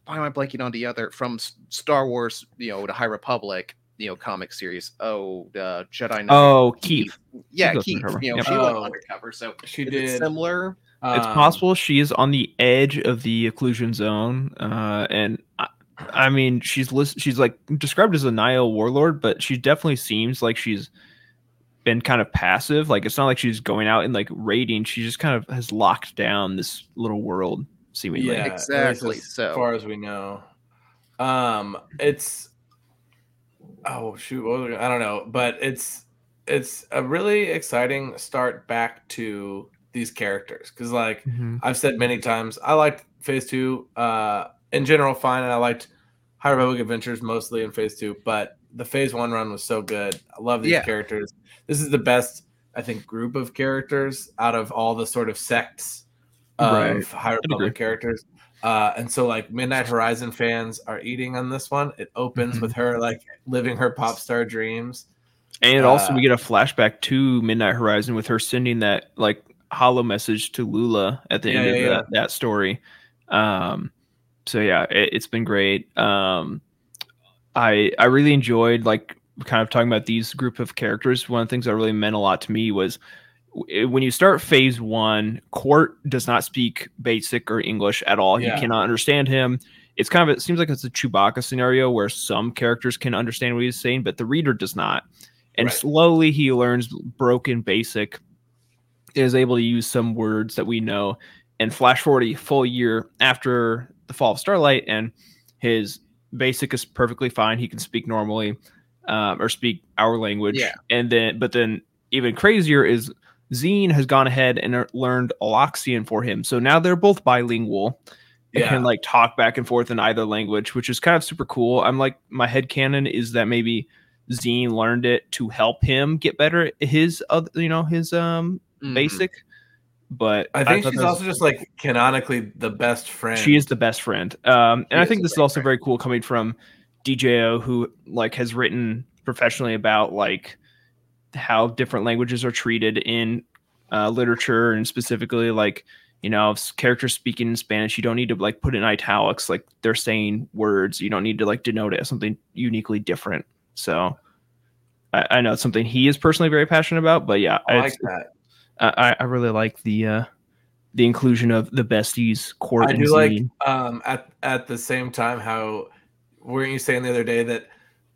F: why am I blanking on the other from S- Star Wars you know the High Republic you know comic series oh the Jedi Knight
H: Oh, Keeve.
F: yeah
H: goes
F: Keeve
H: undercover,
F: you know
H: yep.
F: she went
G: Oh.
F: undercover so
G: she
F: is it
G: did.
F: similar
H: It's
G: um,
H: possible she is on the edge of the occlusion zone, uh, and I, I mean, she's list- she's like described as a Nihil warlord, but she definitely seems like she's been kind of passive. Like it's not like she's going out and like raiding. She just kind of has locked down this little world, seemingly.
G: Yeah, at least
F: Exactly,
G: As
F: so-
G: far as we know, um, it's oh shoot, I don't know, but it's it's a really exciting start back to these characters because, like
H: Mhm.
G: I've said many times, I liked Phase Two uh, in general fine, and I liked High Republic Adventures mostly in Phase Two, but the Phase One run was so good. I love these
F: Yeah.
G: characters. This is the best, I think, group of characters out of all the sort of sects of
H: Right.
G: High. Republic characters. Uh, and so, like Midnight Horizon fans are eating on this one. It opens
H: Mhm.
G: with her like living her pop star dreams.
H: And also,
G: Uh,
H: we get a flashback to Midnight Horizon with her sending that like hollow message to Lula at the
G: Yeah,
H: end
G: yeah,
H: of
G: yeah.
H: That, that story. Um, so yeah, it, it's been great. Um, I I really enjoyed like kind of talking about these group of characters. One of the things that really meant a lot to me was when you start phase one, Qort does not speak basic or English at all.
G: Yeah.
H: You cannot understand him. It's kind of it seems like it's a Chewbacca scenario where some characters can understand what he's saying, but the reader does not. And
G: Right.
H: slowly he learns broken basic, is able to use some words that we know, and flash forward a full year after the fall of Starlight, and his basic is perfectly fine. He can speak normally, um, or speak our language.
F: Yeah.
H: And then, but then even crazier is Zeen has gone ahead and er- learned Aloxian for him. So now they're both bilingual and
G: Yeah.
H: can like talk back and forth in either language, which is kind of super cool. I'm like, my head canon is that maybe Zeen learned it to help him get better at his other, you know, his um
F: Mhm.
H: basic. But
G: I think
H: thought
G: she's also just like canonically the best friend.
H: she is the best friend. Um, and
G: She
H: I think this is also
G: friend.
H: very cool coming from DJO, who like has written professionally about like how different languages are treated in uh, literature, and specifically like you know, if characters speaking in Spanish, you don't need to like put in italics, like they're saying words. You don't need to like denote it as something uniquely different. So. I, I know it's something he is personally very passionate about, but yeah,
G: I like that.
H: I, I really like the uh, the inclusion of the besties Qort
G: I do like um at at the same time how weren't you saying the other day that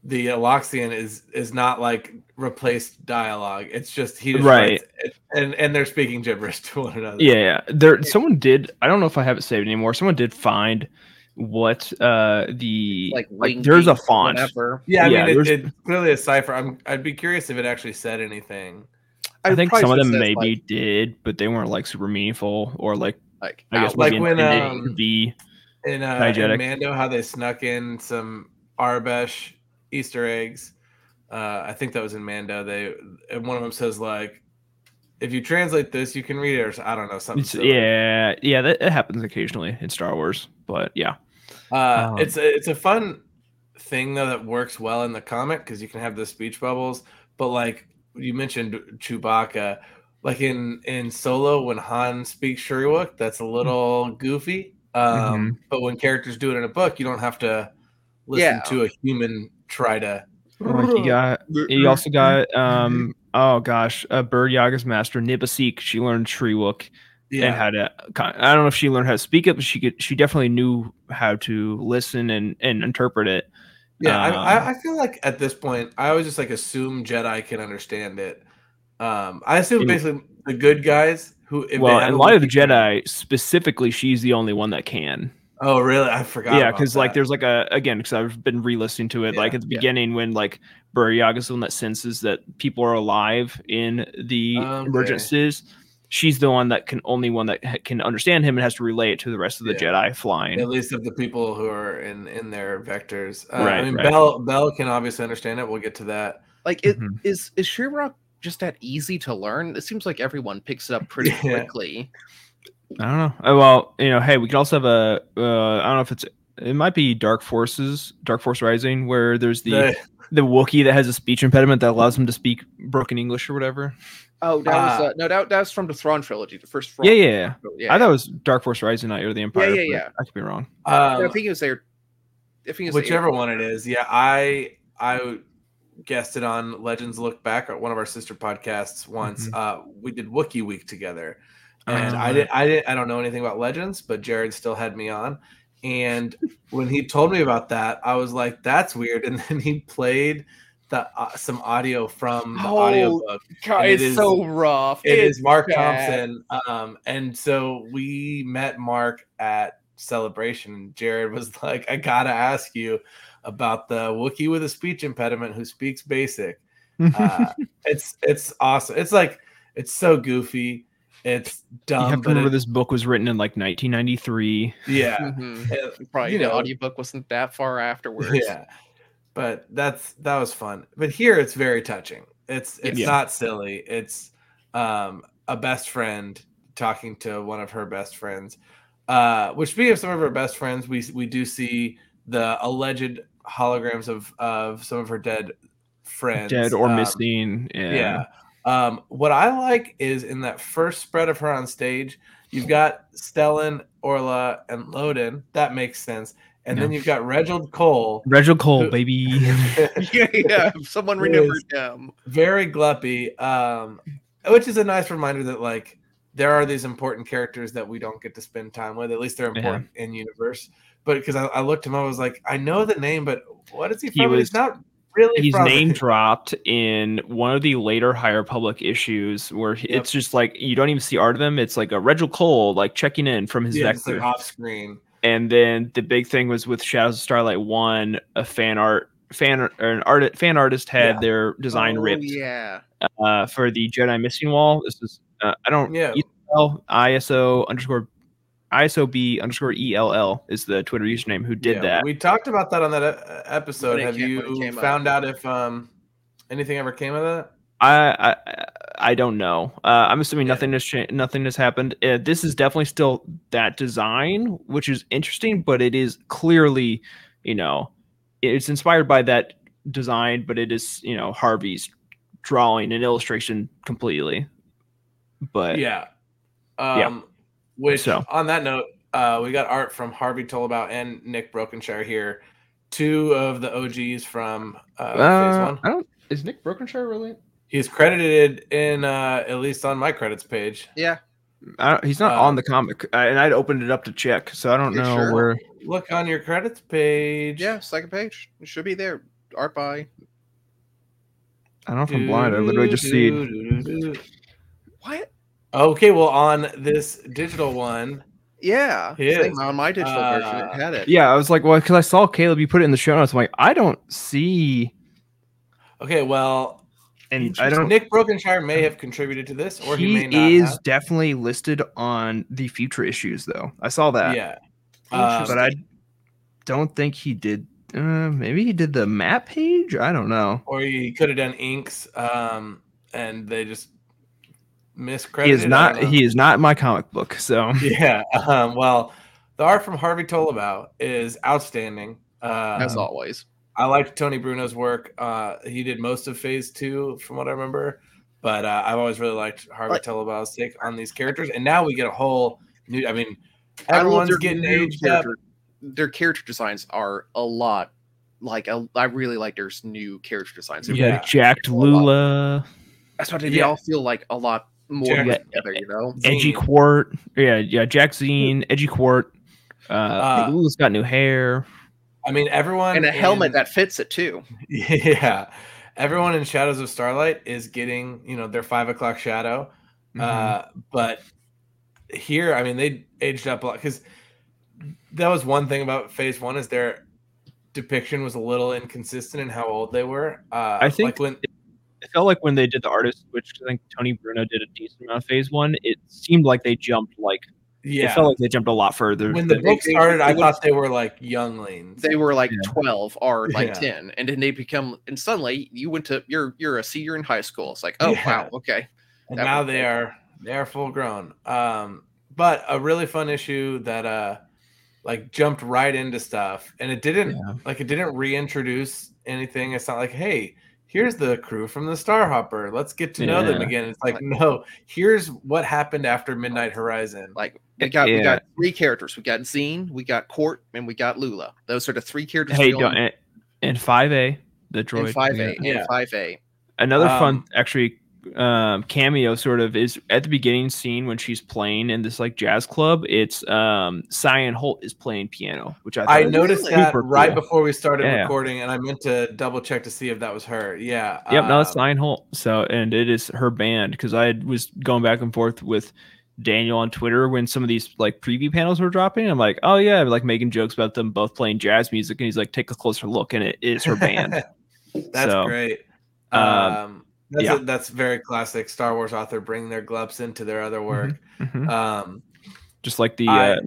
G: the Aloxian is is not like replaced dialogue. It's just he just
H: Right.
G: writes and and they're speaking gibberish [laughs] to one another.
H: Yeah, yeah. There someone did I don't know if I have it saved anymore. Someone did find what uh the
F: like,
H: like there's a font.
F: whatever.
G: Yeah, I
H: Yeah,
G: mean, it,
H: there's-
G: it's clearly a cipher. I'm, I'd be curious if it actually said anything.
H: I
F: I'd
H: think
F: probably
H: some of them
F: says,
H: maybe
F: like,
H: did, but they weren't like super meaningful or like
F: like
H: I guess
G: Like when, um,
H: the be
G: In, uh,
H: Diegetic.
G: in Mando, how they snuck in some Aurebesh Easter eggs. Uh, I think that was in Mando. They and one of them says like, "If you translate this, you can read it." Or I don't know something. silly.
H: yeah, yeah, that it happens occasionally in Star Wars, but yeah.
G: Uh,
H: Um,
G: it's a, it's a fun thing though that works well in the comic because you can have the speech bubbles. But like you mentioned Chewbacca, like in in Solo when Han speaks Shyriiwook, that's a little goofy. Um, But when characters do it in a book, you don't have to listen
F: Yeah.
G: to a human try to.
H: Like you got [laughs] you also got um oh gosh, uh, Burryaga's master Nib Assek. She learned Shyriiwook and
G: Yeah,
H: how to. I don't know if she learned how to speak it, but she could. She definitely knew how to listen and and interpret it.
G: yeah. I,
H: um,
G: I, I feel like at this point, I always just like assume Jedi can understand it. Um, I assume basically the good guys who. if
H: well, in
G: a
H: Light of the Jedi, specifically, she's the only one that can.
G: Oh, really? I forgot.
H: yeah, because like there's like a again because I've been re-listening to it. like at the
F: yeah.
H: beginning when like Burryaga's the one that senses that people are alive in the
G: Okay.
H: emergencies. She's the one that can only one that ha- can understand him and has to relay it to the rest of the
G: Yeah.
H: Jedi flying.
G: at least of the people who are in in their vectors. Uh,
H: Right,
G: I mean,
H: right.
G: Bell Bell can obviously understand it. We'll get to that.
F: like it
H: Mhm.
F: is is Shyriiwook just that easy to learn? It seems like everyone picks it up pretty [laughs]
G: Yeah.
F: quickly.
H: I don't know. Uh, Well, you know, hey, we could also have a. Uh, I don't know if it's it might be Dark Forces, Dark Force Rising, where there's the
G: The-
H: the Wookiee that has a speech impediment that allows him to speak broken English or whatever.
F: Oh, that was
G: Ah.
F: uh, no, that that's from the Thrawn trilogy, the first. Thrawn
H: Yeah, yeah, yeah.
F: yeah.
H: I thought it was Dark Force Rising, not Heir to the Empire.
F: yeah,
H: but
F: yeah.
H: I could be wrong.
G: um,
F: I think it was there. I think it was
G: whichever one it is. Yeah, I I guessed it on Legends Look Back, one of our sister podcasts. Once
H: Mhm.
G: uh, we did Wookiee Week together, and I
H: Uh,
G: did I did I don't know anything about Legends, but Jared still had me on. And [laughs] when he told me about that, I was like, "That's weird." And then he played the uh, some audio from the
F: Oh,
G: audiobook.
F: God,
G: and it
F: it's so rough.
G: It
F: It's
G: is Mark
F: bad.
G: Thompson. Um, and so we met Mark at Celebration. and Jared was [laughs] like, I gotta ask you about the Wookiee with a speech impediment who speaks basic. Uh, [laughs] it's it's awesome. It's like it's so goofy. It's dumb.
H: you have to
G: but
H: remember
G: it-
H: this book was written in like 1993.
G: yeah, [laughs]
F: Mhm.
G: Uh,
F: Probably
G: you
F: the
G: know,
F: audiobook wasn't that far afterwards.
G: yeah. But that's that was fun. But here it's very touching. It's it's
H: Yeah.
G: not silly. It's um a best friend talking to one of her best friends. Uh which speaking of some of her best friends, we we do see the alleged holograms of of some of her dead friends.
H: Dead or
G: um,
H: missing. Yeah.
G: yeah. Um, what I like is in that first spread of her on stage, you've got Stellan, Orla, and Loden. That makes sense. And then you've got Reginald Cole,
H: Reginald Cole,
G: Who- [laughs]
H: baby.
F: yeah, yeah. Someone
G: It
F: remembered him.
G: very gluppy, um, which is a nice reminder that like there are these important characters that we don't get to spend time with. At least they're
H: Yeah.
G: important in universe. But because I, I looked him, up, I was like, I know the name, but what is he
H: He
G: from?
H: was-
G: He's not really.
H: He's name dropped in one of the later High Republic issues where he- it's just like you don't even see art of him. It's like a Reginald Cole like checking in from his
G: Yeah,
H: vector.
G: like off screen.
H: and then the big thing was with Shadows of Starlight One, a fan art fan or an art fan artist had
G: Yeah.
H: their design
F: Oh,
H: ripped
F: Yeah.
H: uh, for the Jedi Missing Wall. This is uh, I don't
G: Yeah.
H: ISO underscore ISOB underscore ELL is the Twitter username who did
G: Yeah,
H: that.
G: We talked about that on that uh, episode. Have
F: came-
G: you
F: came up.
G: found out if um anything ever came of that?
H: I I I don't know. Uh, I'm assuming
G: Yeah.
H: nothing has cha- nothing has happened. Uh, this is definitely still that design, which is interesting, but it is clearly, you know, it's inspired by that design, but it is you know Harvey's drawing and illustration completely. But
G: yeah. Um,
H: Yeah.
G: Which,
H: So.
G: on that note, uh, we got art from Harvey Tolibao and Nick Brokenshire here, two of the OGs from uh, Phase
H: uh,
G: One.
H: I don't. Is Nick Brokenshire really?
G: He's credited in uh, at least on my credits page.
F: Yeah.
H: I don't, he's not
G: Uh,
H: on the comic, uh, and I'd opened it up to check, so I don't know
F: sure?
H: where.
G: Look on your credits page.
F: Yeah. Second page. It should be there. Art by.
H: I don't know if I'm blind. I literally just see.
F: What?
G: Okay, well, on this digital one,
F: Yeah.
G: It
F: Same
G: is.
F: on my digital version.
G: Uh,
F: It had it.
H: Yeah, I was like, well, because I saw Caleb, you put it in the show notes. I'm like, I don't see,
G: okay, well,
H: and I don't.
G: Nick Brokenshire may have contributed to this, or he,
H: he
G: may not.
H: is
G: have.
H: definitely listed on the future issues, though. I saw that.
G: yeah. Um,
H: but I don't think he did. Uh, maybe he did the map page. I don't know.
G: or he could have done inks, um, and they just miscredited.
H: He is not. He is not in my comic book. So [laughs]
G: Yeah. Um, well, the art from Harvey Tolibao is outstanding. Uh,
F: As always.
G: I liked Toni Bruno's work. Uh, he did most of Phase Two, from what I remember. But uh, I've always really liked Harvey
F: Like-
G: Tolibao's take on these characters, and now we get a whole new. I mean, everyone's
F: their
G: getting
F: new
G: aged up.
F: Their character designs are a lot. Like a, I really like their new character designs. They're
G: Yeah.
H: got jacked Lula,
F: That's what they
G: Yeah.
F: all feel like a lot more
G: Jack-
F: put together, you know.
H: edgy
G: Zeen.
H: Qort. Yeah, yeah, Jack Zeen, edgy Qort. Uh,
G: Uh,
H: Lula's got new hair.
G: I mean, everyone
F: And a helmet
G: in-
F: that fits it too. [laughs]
G: Yeah, everyone in Shadows of Starlight is getting you know their five o'clock shadow.
H: Mm-hmm.
G: Uh, but here, I mean, they aged up a lot because that was one thing about Phase One is their depiction was a little inconsistent in how old they were. Uh,
H: I think
G: like when
H: it felt like when they did the artist, which I think Toni Bruno did a decent amount of phase one, it seemed like they jumped like
G: yeah.
H: it felt like they jumped a lot further.
G: when the book
F: they-
G: started, I thought they were like younglings.
F: They were like
H: Yeah.
F: twelve or like
G: Yeah.
F: ten, and then they become. And suddenly, you went to you're you're a senior in high school. It's like, oh
G: Yeah.
F: wow, okay.
G: and
F: That
G: now they
F: cool.
G: are they are full grown um but a really fun issue that uh like jumped right into stuff, and it didn't
H: Yeah.
G: like it didn't reintroduce anything. It's not like, hey, here's the crew from the Starhopper. Let's get to know them again. It's like, no, here's what happened after Midnight Horizon.
F: Like we got we got three characters. We got Zeen, we got Qort, and we got Lula. Those are the three characters.
H: Hey, don't,
F: only-
H: and, and 5A, the droid.
F: and five A
G: Yeah.
F: and five A.
H: Another fun,
G: Um,
H: actually, um, cameo sort of is at the beginning scene when she's playing in this like jazz club. It's um, Cyan Holt is playing piano, which I,
G: I noticed
F: Really?
G: that right
H: cool.
G: before we started
H: Yeah.
G: recording, and I meant to double check to see if that was her. Yeah.
H: Yep, no, it's
G: um,
H: Cyan Holt. So, and it is her band because I was going back and forth with Daniel on Twitter when some of these like preview panels were dropping. I'm like, oh yeah, I'm like making jokes about them both playing jazz music, and he's like, take a closer look, and it is her band. [laughs]
G: That's
H: So,
G: great.
H: um,
G: Um, that's,
H: yeah.
G: a- that's very classic Star Wars author bringing their gloves into their other work.
H: Mhm.
G: Um,
H: just like the
G: I-
H: uh,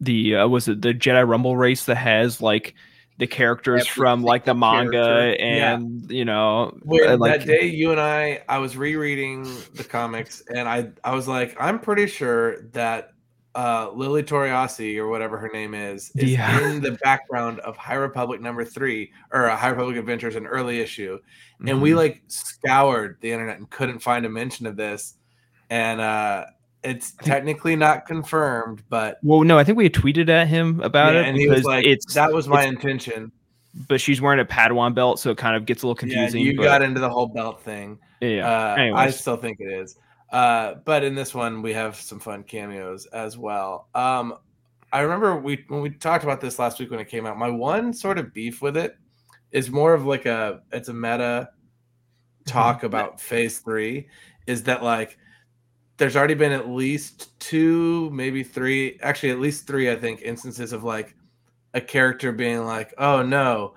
H: the uh, was it the Jedi Rumble race that has like the characters from like the manga
F: character.
G: Yeah.
H: and you know
G: when
H: uh, like
G: that day you and I, I was rereading the comics, and I, I was like, I'm pretty sure that uh, Lily Toriasi or whatever her name is, is
H: Yeah.
G: in the background of High Republic number three or uh, High Republic Adventures, an early issue, and we
H: mhm.
G: like scoured the internet and couldn't find a mention of this, and uh, it's technically not confirmed, but
H: well no I think we had tweeted at him about
G: yeah,
H: it
G: and he was like,
H: it's
G: that was my intention.
H: but she's wearing a Padawan belt so it kind of gets a little confusing.
G: yeah, you
H: but,
G: got into the whole belt thing.
H: yeah.
G: Uh, I still think it is. Uh, but in this one, we have some fun cameos as well. Um, I remember we when we talked about this last week when it came out. My one sort of beef with it is more of like a it's a meta talk about Phase Three. Is that like there's already been at least two, maybe three, actually at least three, I think, instances of like a character being like, "Oh no."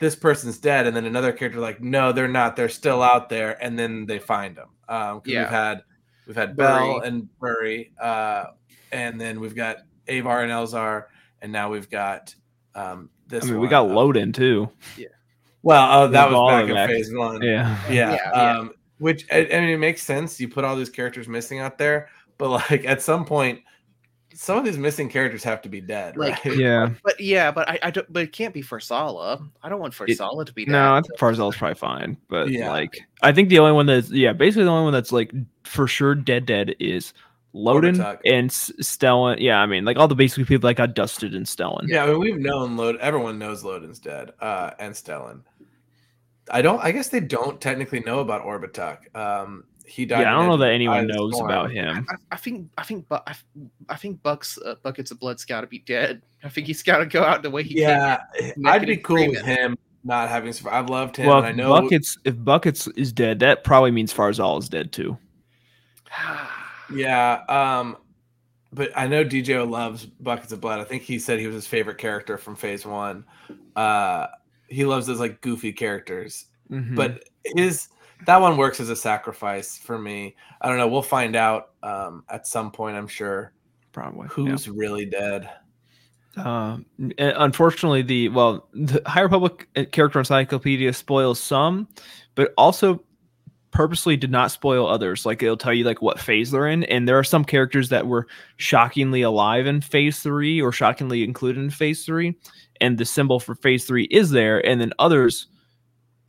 G: This person's dead, and then another character like, no, they're not. They're still out there, and then they find them. Um, 'cause
F: Yeah.
G: we've had we've had Bell and Burry, uh, and then we've got Avar and Elzar, and now we've got um, this.
H: I mean we got
G: Uh,
H: Loden too. Yeah.
G: Well, oh, that
H: With
G: was back in
H: that.
G: phase one.
H: Yeah.
G: yeah.
F: Yeah, yeah.
G: Um, which I, I mean, it makes sense. You put all these characters missing out there, but like at some point, some of these missing characters have to be dead,
F: Like,
G: right?
H: Yeah.
F: But yeah, but I, I don't. But it can't be Farzala. I don't want Farzala to be dead.
H: No, I think Farzal's probably fine. But
G: Yeah.
H: like I think the only one that's yeah, basically the only one that's like for sure dead dead is Loden and Stellan. Yeah, I mean like all the basic people that got dusted in Stellan.
G: Yeah, I mean, we've known Lod. Everyone knows Loden's dead, uh, and Stellan. I don't. I guess they don't technically know about Orbitak. Um, he died.
H: Yeah, I don't know that anyone
G: Eye of the
H: knows
G: Storm.
H: about him.
F: I, I think I think but I, I think Bucks uh, buckets of blood's got to be dead. I think he's got to go out the way he
G: Yeah,
F: came.
G: I'd be
F: Naked
G: cool with him not having survived. I've loved him.
H: Well,
G: and I know.
H: Buckets if Buckets is dead, that probably means Farzal is dead too. [sighs]
G: Yeah, um, but I know DJ loves buckets of blood. I think he said he was his favorite character from Phase One. Uh, he loves those like goofy characters,
H: Mhm.
G: but his that one works as a sacrifice for me. I don't know. We'll find out um, at some point. I'm sure
H: probably yeah.
G: who's really dead.
H: Um, uh, unfortunately, the well, the High Republic uh, character encyclopedia spoils some, but also purposely did not spoil others. Like it'll tell you like what phase they're in, and there are some characters that were shockingly alive in Phase Three or shockingly included in Phase Three, and the symbol for Phase Three is there, and then others.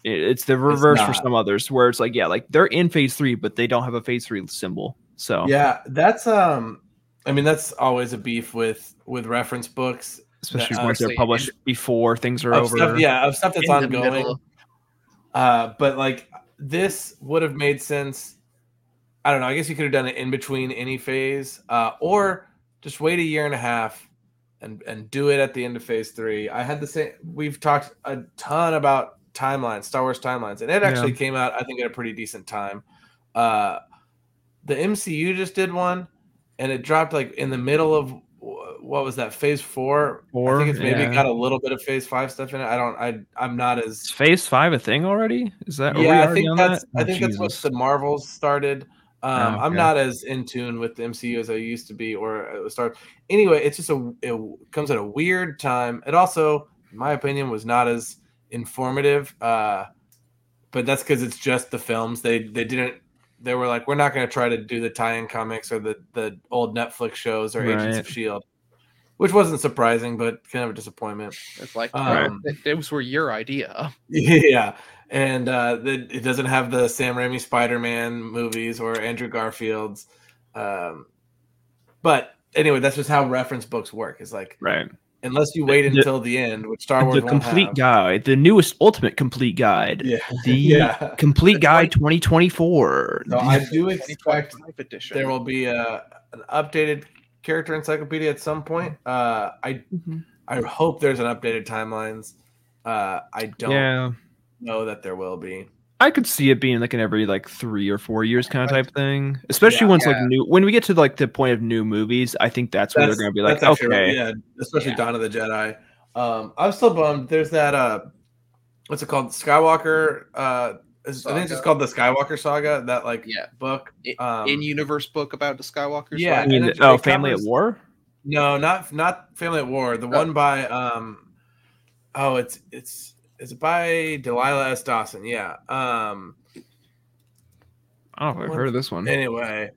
H: I- It's the reverse for some others, where it's like, yeah, like they're in phase three, but they don't have a phase three symbol. So
G: Yeah, that's um. I mean, that's always a beef with with reference books.
H: especially
G: uh,
H: once they're
F: say
H: published before things are over.
G: stuff, yeah, of stuff that's
F: In the
G: ongoing. Uh, but like this would have made sense. I don't know. I guess you could have done it in between any phase, uh, or just wait a year and a half and and do it at the end of phase three. I had the same. We've talked a ton about timelines, Star Wars timelines, and it actually came out, I think, at a pretty decent time. Uh, the MCU just did one, and it dropped like in the middle of what was that phase four?
H: Four I
G: think it's maybe
H: yeah.
G: got a little bit of phase five stuff in it. I don't. I I'm not as
H: Is phase five a thing already? Is that
G: yeah, I think that's
H: that?
G: I
H: Oh,
G: think that's what the Marvels started. Um,
H: Oh,
G: I'm not as in tune with the MCU as I used to be, or was start. Anyway, it's just a it comes at a weird time. It also, in my opinion, was not as informative. Uh, but that's because it's just the films. They they didn't. They were like, we're not going to try to do the tie-in comics or the the old Netflix shows or Agents of Shield, which wasn't surprising, but kind of a disappointment.
F: It's like
G: Um,
F: th- those were your idea. [laughs]
G: Yeah, and uh, the, it doesn't have the Sam Raimi Spider-Man movies or Andrew Garfield's. Um, but anyway, that's just how reference books work. It's like
H: Right.
G: Unless you wait
H: The-
G: until the end, which Star Wars
H: the
G: won't
H: complete
G: have.
H: guide, the newest ultimate complete guide.
G: Yeah,
H: The [laughs]
G: yeah.
H: complete
F: The
H: guide 2024.
G: So I do [laughs] expect
F: 25 edition.
G: there will be a, an updated character encyclopedia at some point. Uh, I
H: Mhm.
G: I hope there's an updated timelines. Uh, I don't
H: Yeah.
G: know that there will be.
H: I could see it being like an every like three or four years kind of type thing, especially
G: Yeah.
H: once like new when we get to like the point of new movies. I think that's where they're going to be like,
G: that's
H: okay,
G: right, yeah, especially
F: Yeah.
G: Dawn of the Jedi. Um, I'm still bummed. There's that uh, what's it called? Skywalker. Uh, is- I think it's just called the Skywalker Saga. That like
F: Yeah.
G: book.
F: I-
G: Um,
F: in universe book about the Skywalkers.
G: Yeah,
H: I mean, oh,
G: it
H: Family at War.
G: no, not not Family at War. The
F: Oh.
G: one by um, oh, it's it's is it by Delilah S. Dawson? Yeah. Um.
H: I don't know if I've
G: What-
H: heard of this one.
G: Anyway,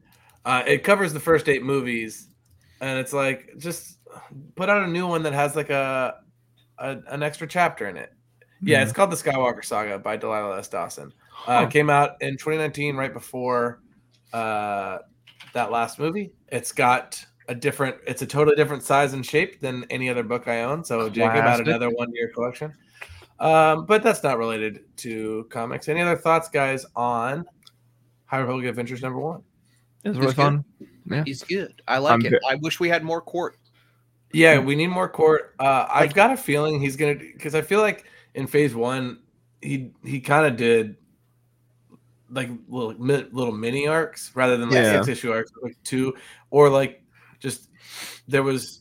G: uh, it covers the first eight movies, and it's like just put out a new one that has like a, a an extra chapter in it. Yeah, it's called the Skywalker Saga by Delilah S. Dawson. Uh,
H: Huh.
G: came out in 2019, right before uh, that last movie. It's got a different, it's a totally different size and shape than any other book I own. So Jacob had
H: Classic.
G: another one year collection. Um, but that's not related to comics. Any other thoughts, guys, on High Republic Adventures number one?
H: It was really
F: It's good.
H: fun. Yeah.
F: He's good. I like
H: I'm
F: it.
H: ve-
F: I wish we had more Qort.
G: Yeah, we need more Qort. Uh, I've got a feeling he's gonna because I feel like in phase one he he kind of did like little mi- little mini arcs rather than like
H: Yeah.
G: six issue arcs, like two or like just there was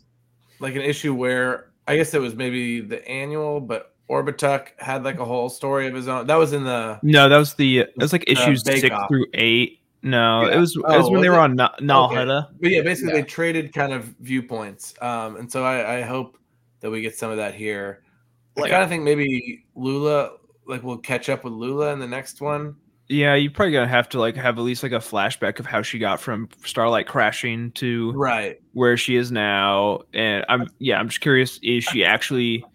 G: like an issue where I guess it was maybe the annual, but Orbituk had like a whole story of his own. That was in the
H: No, that was the it was like issues
G: Bake
H: six
G: Off.
H: through eight. No,
G: Yeah.
H: it was it
G: Oh,
H: was when
G: was
H: they
G: it?
H: were on Na- Nalhada.
G: But yeah, basically
F: Yeah.
G: they traded kind of viewpoints, um, and so I, I hope that we get some of that here. I
F: Like-
G: kind of think maybe Lula, like we'll catch up with Lula in the next one.
H: Yeah, you're probably gonna have to like have at least like a flashback of how she got from Starlight crashing to
G: Right.
H: where she is now. And I'm yeah, I'm just curious, is she actually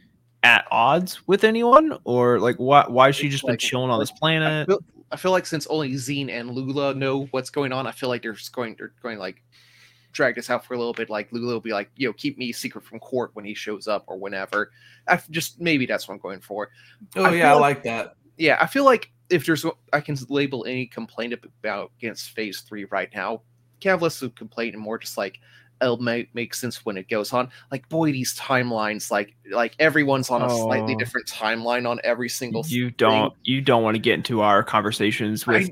H: at odds with anyone? Or like why why has she just been chilling on this
F: I
H: planet?
F: feel, I feel like since only Zeen and Lula know what's going on, I feel like they're just going they're going like drag this out for a little bit. Like Lula will be like, you know, keep me secret from Qort when he shows up or whenever. I f- just maybe that's what I'm going for.
G: Oh
F: I
G: yeah, I
F: like-
G: like that.
F: Yeah, I feel like if there's I can label any complaint about against Phase Three right now, kind of less of complaint and more just like it'll make make sense when it goes on. Like boy, these timelines, like like everyone's on a slightly
H: Oh.
F: different timeline on every single.
H: You
F: thing.
H: don't you don't want to get into our conversations with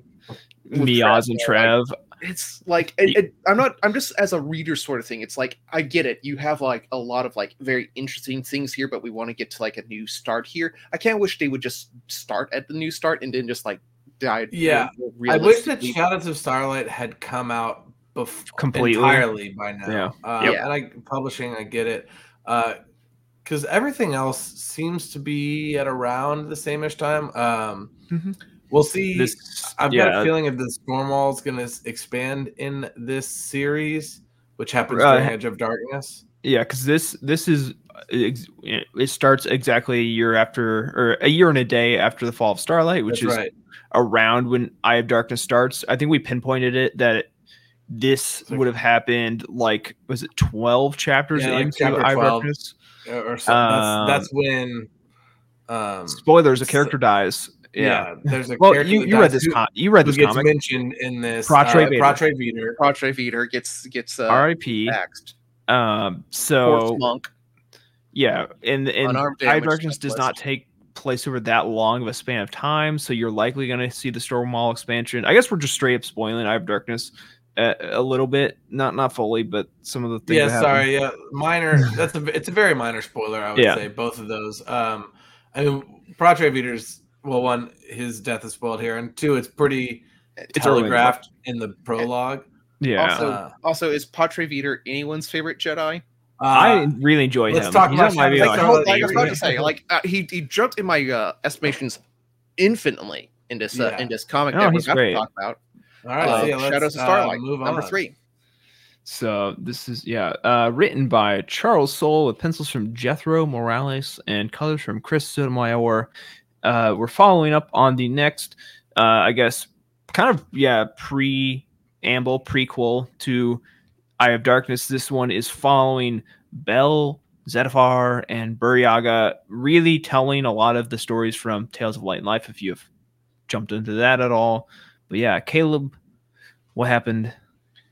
F: with
H: Miaz and
F: Trev,
H: Trev.
F: it's like it, it- i'm not i'm just as a reader sort of thing it's like i get it you have like a lot of like very interesting things here but we want to get to like a new start here i can't wish they would just start at the new start and then just like die
G: Yeah,
F: more
G: I wish that. Shadows of Starlight had come out before
H: Completely.
G: entirely by now.
H: Yeah.
G: Uh,
F: Yep.
G: And I publishing, I get it. Uh because everything else seems to be at around the same ish time. Um,
H: Mhm.
G: We'll see.
H: This
G: I've got a feeling if the storm wall is going to expand in this series, which happens
H: Uh,
G: during Eye of Darkness.
H: Yeah, because this this is it starts exactly a year after or a year and a day after the fall of Starlight, which
G: That's
H: is
G: right.
H: around when Eye of Darkness starts. I think we pinpointed it that this
G: like-
H: would have happened like was it twelve chapters
G: Yeah, like
H: into
G: chapter 12. Or, or so,
H: Um,
G: that's, that's when. Um,
H: Spoilers: a
G: so-
H: character dies.
G: yeah.
H: Yeah.
G: there's a
H: Well,
G: character
H: you, you read this
G: who-
H: com- you read
G: who
H: this
G: gets
H: comic.
G: mentioned in this
H: Pra-Tre
G: uh,
H: Veter.
G: Pra-Tre Veter.
F: Pra-Tre Veter gets gets uh,
H: R.I.P.
F: axed.
H: Um. So
F: monk.
H: yeah, and and
F: Unarmed
H: Eye of Darkness does not take place over that long of a span of time, so you're likely going to see the Storm Wall expansion. I guess we're just straight up spoiling Eye of Darkness a little bit, not not fully, but some of the things.
G: Yeah,
H: that happen.
G: sorry. Yeah, minor. [laughs] That's a. It's a very minor spoiler. I would
H: Yeah.
G: say both of those. Um, I mean, Pra-Tre Veter's. Well, one, his death is spoiled here, and two, it's pretty
H: It's early in the
G: telegraphed in the prologue.
H: Yeah,
F: Also,
G: Uh,
F: also is Pra-Tre Veter anyone's favorite Jedi?
H: I
G: Uh,
H: really enjoy
G: let's
H: him.
G: talk
H: He's
G: about
H: on my
G: Shadows
H: like,
F: Like,
G: Starlight.
F: like I was about to say, like uh, he he jumped in my uh, estimations infinitely in this uh,
G: Yeah.
F: in this comic
H: Oh,
F: that we're
H: he's
F: about
H: great.
F: to talk about.
G: All right,
F: uh,
G: so yeah,
F: Shadows of
G: uh,
F: Starlight,
G: move
F: number
G: on.
F: three.
H: So this is yeah, uh, written by Charles Soule with pencils from Jethro Morales and colors from Chris Sotomayor. Uh, we're following up on the next, uh, I guess, kind of yeah, preamble prequel to Eye of Darkness. This one is following Bell, Zettifar, and Burryaga, really telling a lot of the stories from Tales of Light and Life. If you've jumped into that at all, but yeah, Caleb, what happened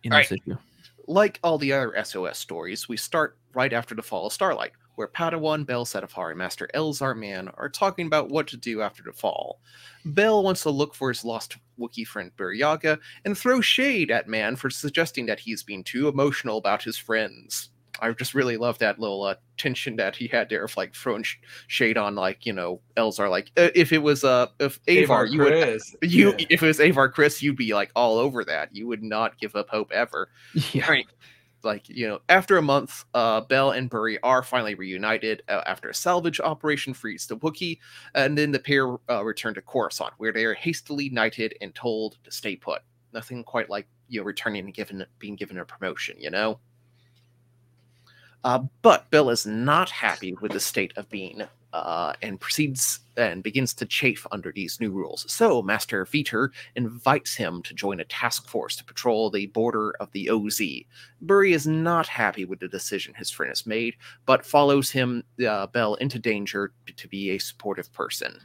H: in
F: All
H: this
F: right.
H: issue?
F: Like all the other SOS stories, we start right after the fall of Starlight, where Padawan, Bell Zettifar, and Master Elzar Mann are talking about what to do after the fall. Bell wants to look for his lost Wookiee friend Burryaga and throw shade at Man for suggesting that he's being too emotional about his friends. I just really love that little uh, tension that he had there of like throwing sh- shade on like you know Elzar. Like uh, if it was uh if Avar, you would [laughs] you
G: Yeah.
F: if it was Avar Kriss, you'd be like all over that. You would not give up hope ever.
H: Yeah.
F: Right. Like, you know, after a month, uh, Bell and Burry are finally reunited uh, after a salvage operation frees the Wookiee, and then the pair uh, return to Coruscant, where they are hastily knighted and told to stay put. Nothing quite like, you know, returning and given, being given a promotion, you know? Uh, but Bill is not happy with the state of being uh, and proceeds and begins to chafe under these new rules. So Master Veter invites him to join a task force to patrol the border of the OZ. Burry is not happy with the decision his friend has made, but follows him, uh, Bell, into danger to be a supportive person.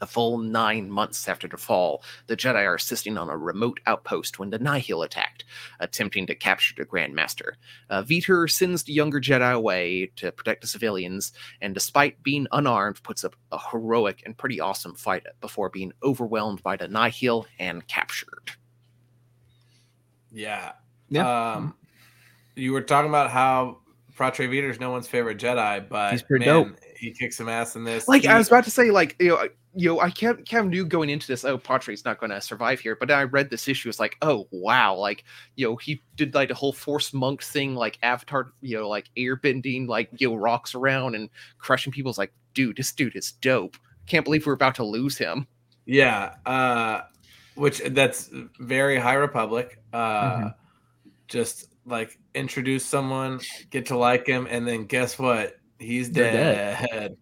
F: A full nine months after the fall, the Jedi are assisting on a remote outpost when the Nihil attacked, attempting to capture the Grand Master. Uh, Veter sends the younger Jedi away to protect the civilians, and despite being unarmed, puts up a heroic and pretty awesome fight before being overwhelmed by the Nihil and captured.
G: Yeah.
H: Yeah.
G: Um, you were talking about how Pra-Tre Veter is no one's favorite Jedi, but
H: He's pretty
G: man,
H: dope.
G: he kicks some ass in this.
F: Like
G: He-
F: I was about to say, like you know, I- you know, I can't kind of knew going into this. Oh, Pra-Tre's not going to survive here. But I read this issue. It's like, oh wow, like you know, he did like the whole Force monk thing, like Avatar, you know, like airbending, like you know, rocks around and crushing people. It's like, dude, this dude is dope. Can't believe we're about to lose him.
G: Yeah, uh, which that's very High Republic. Uh,
H: Mhm.
G: Just like introduce someone, get to like him, and then guess what? He's dead.
H: dead.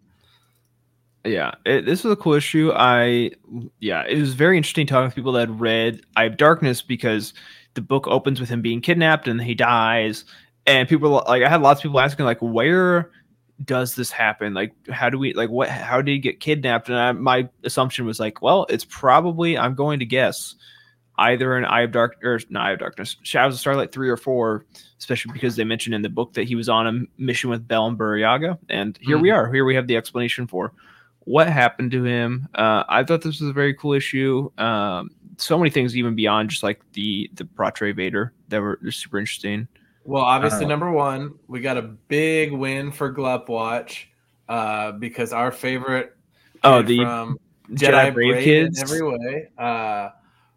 H: Yeah it, this was a cool issue. I yeah it was very interesting talking to people that had read eye of darkness because the book opens with him being kidnapped and he dies. And people like i had lots of people asking like where does this happen? Like how do we like what how did he get kidnapped? And I, my assumption was like well it's probably i'm going to guess either an eye of dark or not eye of darkness shadows of starlight three or four especially because they mentioned in the book that he was on a mission with bell and Burryaga. and here we hmm. are. Here we have the explanation for what happened to him. Uh, I thought this was a very cool issue. Um, so many things even beyond just like the the Pra-Tre Veter that were super interesting.
G: Well, obviously,
H: Uh,
G: number one, we got a big win for Glup Watch uh, because our favorite
H: Oh, the
G: from
H: Jedi, Brave
G: in
H: kids.
G: every way. Uh,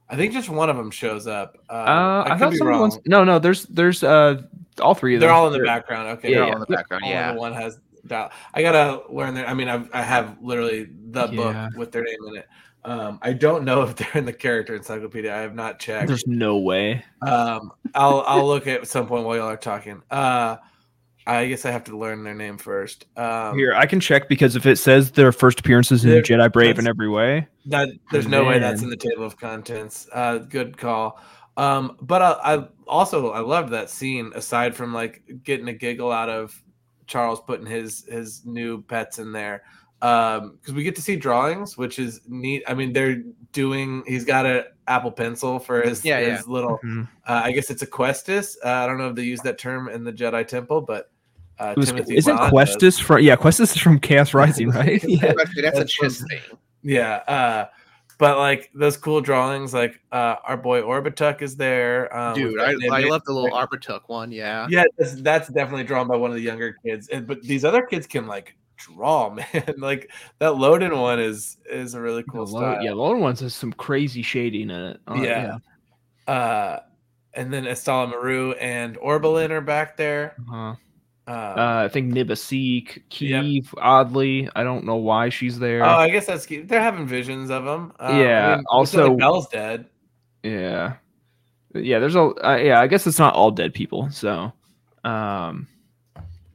G: I think just one of them shows up. Uh,
H: uh, I,
G: could
H: thought
G: be
H: some of the
G: wrong.
H: ones. No, no. There's there's uh all three of them.
G: They're all in the
H: They're-
G: background. Okay,
H: Yeah,
G: they're
H: yeah.
G: all
F: in the background, yeah.
G: one has dial. I gotta learn their. I mean, I've, I have literally the
H: Yeah.
G: book with their name in it. Um, I don't know [laughs] if they're in the character encyclopedia. I have not checked.
H: There's no way.
G: Um, I'll I'll look at some point while y'all are talking. Uh, I guess I have to learn their name first. Um,
H: Here, I can check because if it says their first appearances in Jedi Brave in every way,
G: that there's no way that's in the table of contents. Uh, good call. Um, but I, I also I loved that scene. Aside from like getting a giggle out of Charles putting his his new pets in there, um, because we get to see drawings, which is neat. I mean, they're doing. He's got a Apple Pencil for his
F: Yeah,
G: his little.
H: Mhm.
G: Uh, I guess it's a Questus. Uh, I don't know if they use that term in the Jedi Temple, but uh,
H: was,
G: Timothy
H: isn't
G: Bond does.
H: Questus from? Yeah, Questus is from Chaos [laughs] Rising, right? yeah.
F: That's a
G: That's
F: chess thing.
G: Yeah. But like those cool drawings, like uh, our boy Orbituk is there. Um,
F: Dude, I, I love the little Arbituk one. Yeah.
G: Yeah, that's, that's definitely drawn by one of the younger kids. And, but these other kids can like draw, [laughs] man. like that Loden one is is a really cool
H: The low,
G: style.
H: yeah, the lower ones has some crazy shading in it. Uh,
G: yeah. Uh, and then Estala Maru and Orbalin are back there.
H: Uh-huh.
G: Uh,
H: Uh, I think Nib
G: Assek,
H: Yep. Oddly. I don't know why she's there.
G: oh, I guess that's. They're having visions of them. Uh,
H: Yeah,
G: I mean,
H: also-
G: like Bell's dead.
H: yeah. yeah, there's a uh, yeah. I guess it's not all dead people. So, um,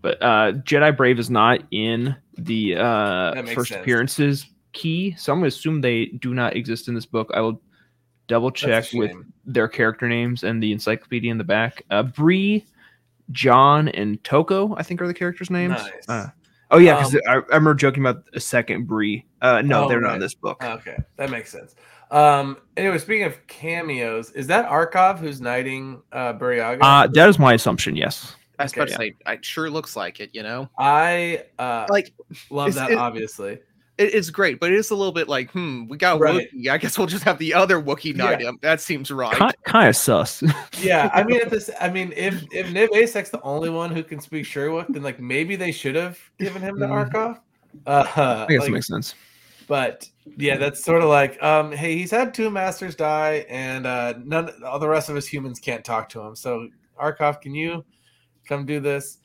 H: but uh, Jedi Brave is not in the uh first
G: sense.
H: appearances key, so I'm gonna assume they do not exist in this book. I will double check with their character names and the encyclopedia in the back. Uh, Bree, John, and Toko, I think, are the characters' names.
G: Nice.
H: Uh, oh yeah, because
G: Um,
H: I, I remember joking about a second Bree. Uh, no,
G: Oh,
H: they're not in this book.
G: Okay, that makes sense. Um. Anyway, speaking of cameos, is that Arkoff who's knighting uh, Burryaga?
H: Uh, that is my assumption. Yes.
F: I was about
G: Okay.
F: to say, it sure looks like it. You know,
G: I uh,
F: like
G: love
F: it's-
G: that.
F: it-
G: obviously,
F: it, it's great, but it is a little bit like, hmm, we got
G: Right.
F: Wookiee. I guess we'll just have the other Wookiee
G: Yeah.
F: knight him. That seems right.
H: Kind, kind of sus. [laughs]
G: yeah. I mean, at this, I mean, if if Nib Assek's the only one who can speak Shyriiwook, then like maybe they should have given him the
H: Mhm.
G: Arkoff. Uh,
H: I guess
G: like,
H: that makes sense.
G: but yeah, that's sort of like, um, hey, he's had two masters die, and uh, none, all the rest of us humans can't talk to him. So Arkoff, can you come do this?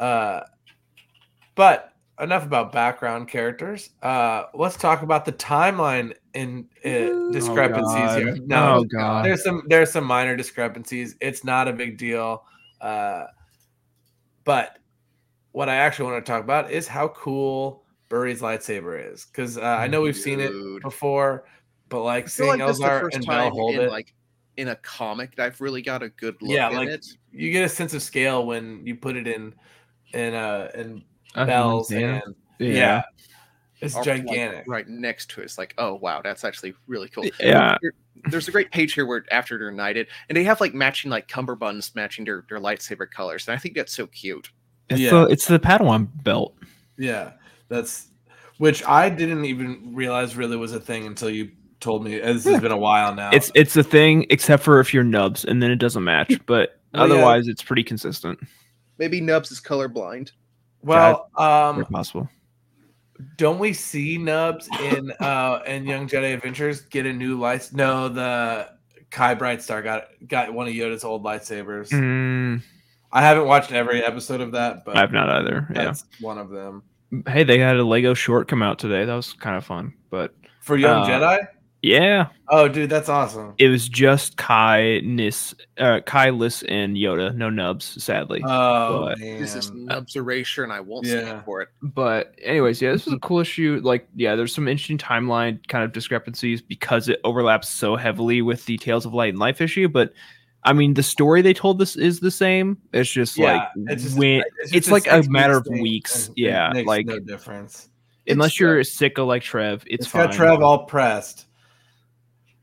G: Uh, but enough about background characters. Uh, let's talk about the timeline in uh, discrepancies
H: God.
G: here. No,
H: oh god.
G: there's some there's some minor discrepancies. It's not a big deal. Uh, but what I actually want to talk about is how cool Burry's lightsaber is, because uh, I know we've seen it before, but like
F: I feel
G: seeing
F: like the
G: Elzar
F: first
G: and Bell
F: time
G: hold
F: in
G: it,
F: like in a comic that I've really got a good look
G: Yeah,
F: at
G: like,
F: it.
G: you get a sense of scale when you put it in in uh in Bell's
H: yeah.
G: hand. Yeah, it's
F: Or, like,
G: gigantic.
F: right next to it. It's like, oh wow, that's actually really cool.
H: Yeah.
F: There's a great page here where after they're knighted, and they have like matching like cummerbunds matching their, their lightsaber colors, and I think that's so cute.
H: It's
G: Yeah.
H: the it's the Padawan belt.
G: Yeah, that's which I didn't even realize really was a thing until you told me. This has been a while now.
H: It's it's a thing, except for if you're nubs, and then it doesn't match. But
G: Well, [laughs] oh, yeah.
H: otherwise, it's pretty consistent.
F: Maybe Nubs is colorblind.
G: Well, um,
H: possible.
G: don't we see Nubs in [laughs] uh in Young Jedi Adventures get a new light? No, the Kai Brightstar got got one of Yoda's old lightsabers.
H: Mm,
G: I haven't watched every episode of that, but
H: I've not either. Yeah.
G: that's one of them.
H: Hey, they had a Lego short come out today. That was kind of fun. But
G: For Young
H: Uh,
G: Jedi?
H: Yeah,
G: Oh, dude, that's awesome.
H: it was just Kai, Nis, uh, Kai, Lys, and Yoda. No nubs, sadly.
G: Oh,
H: but-
G: man.
F: This is Nubs erasure, and I won't
G: Yeah.
F: stand for it.
H: but anyways, yeah, this was a cool issue. Like, yeah, there's some interesting timeline kind of discrepancies because it overlaps so heavily with the Tales of Light and Life issue. But I mean, the story they told this is the same. It's just
G: Yeah,
H: like
G: it's just-
H: when
G: just
H: it's like a matter of weeks.
G: and it
H: Yeah,
G: makes
H: like
G: no difference.
H: unless
F: It's,
H: you're
F: uh,
H: sicko like Trev, it's,
G: it's
H: fine.
G: got Trev all pressed.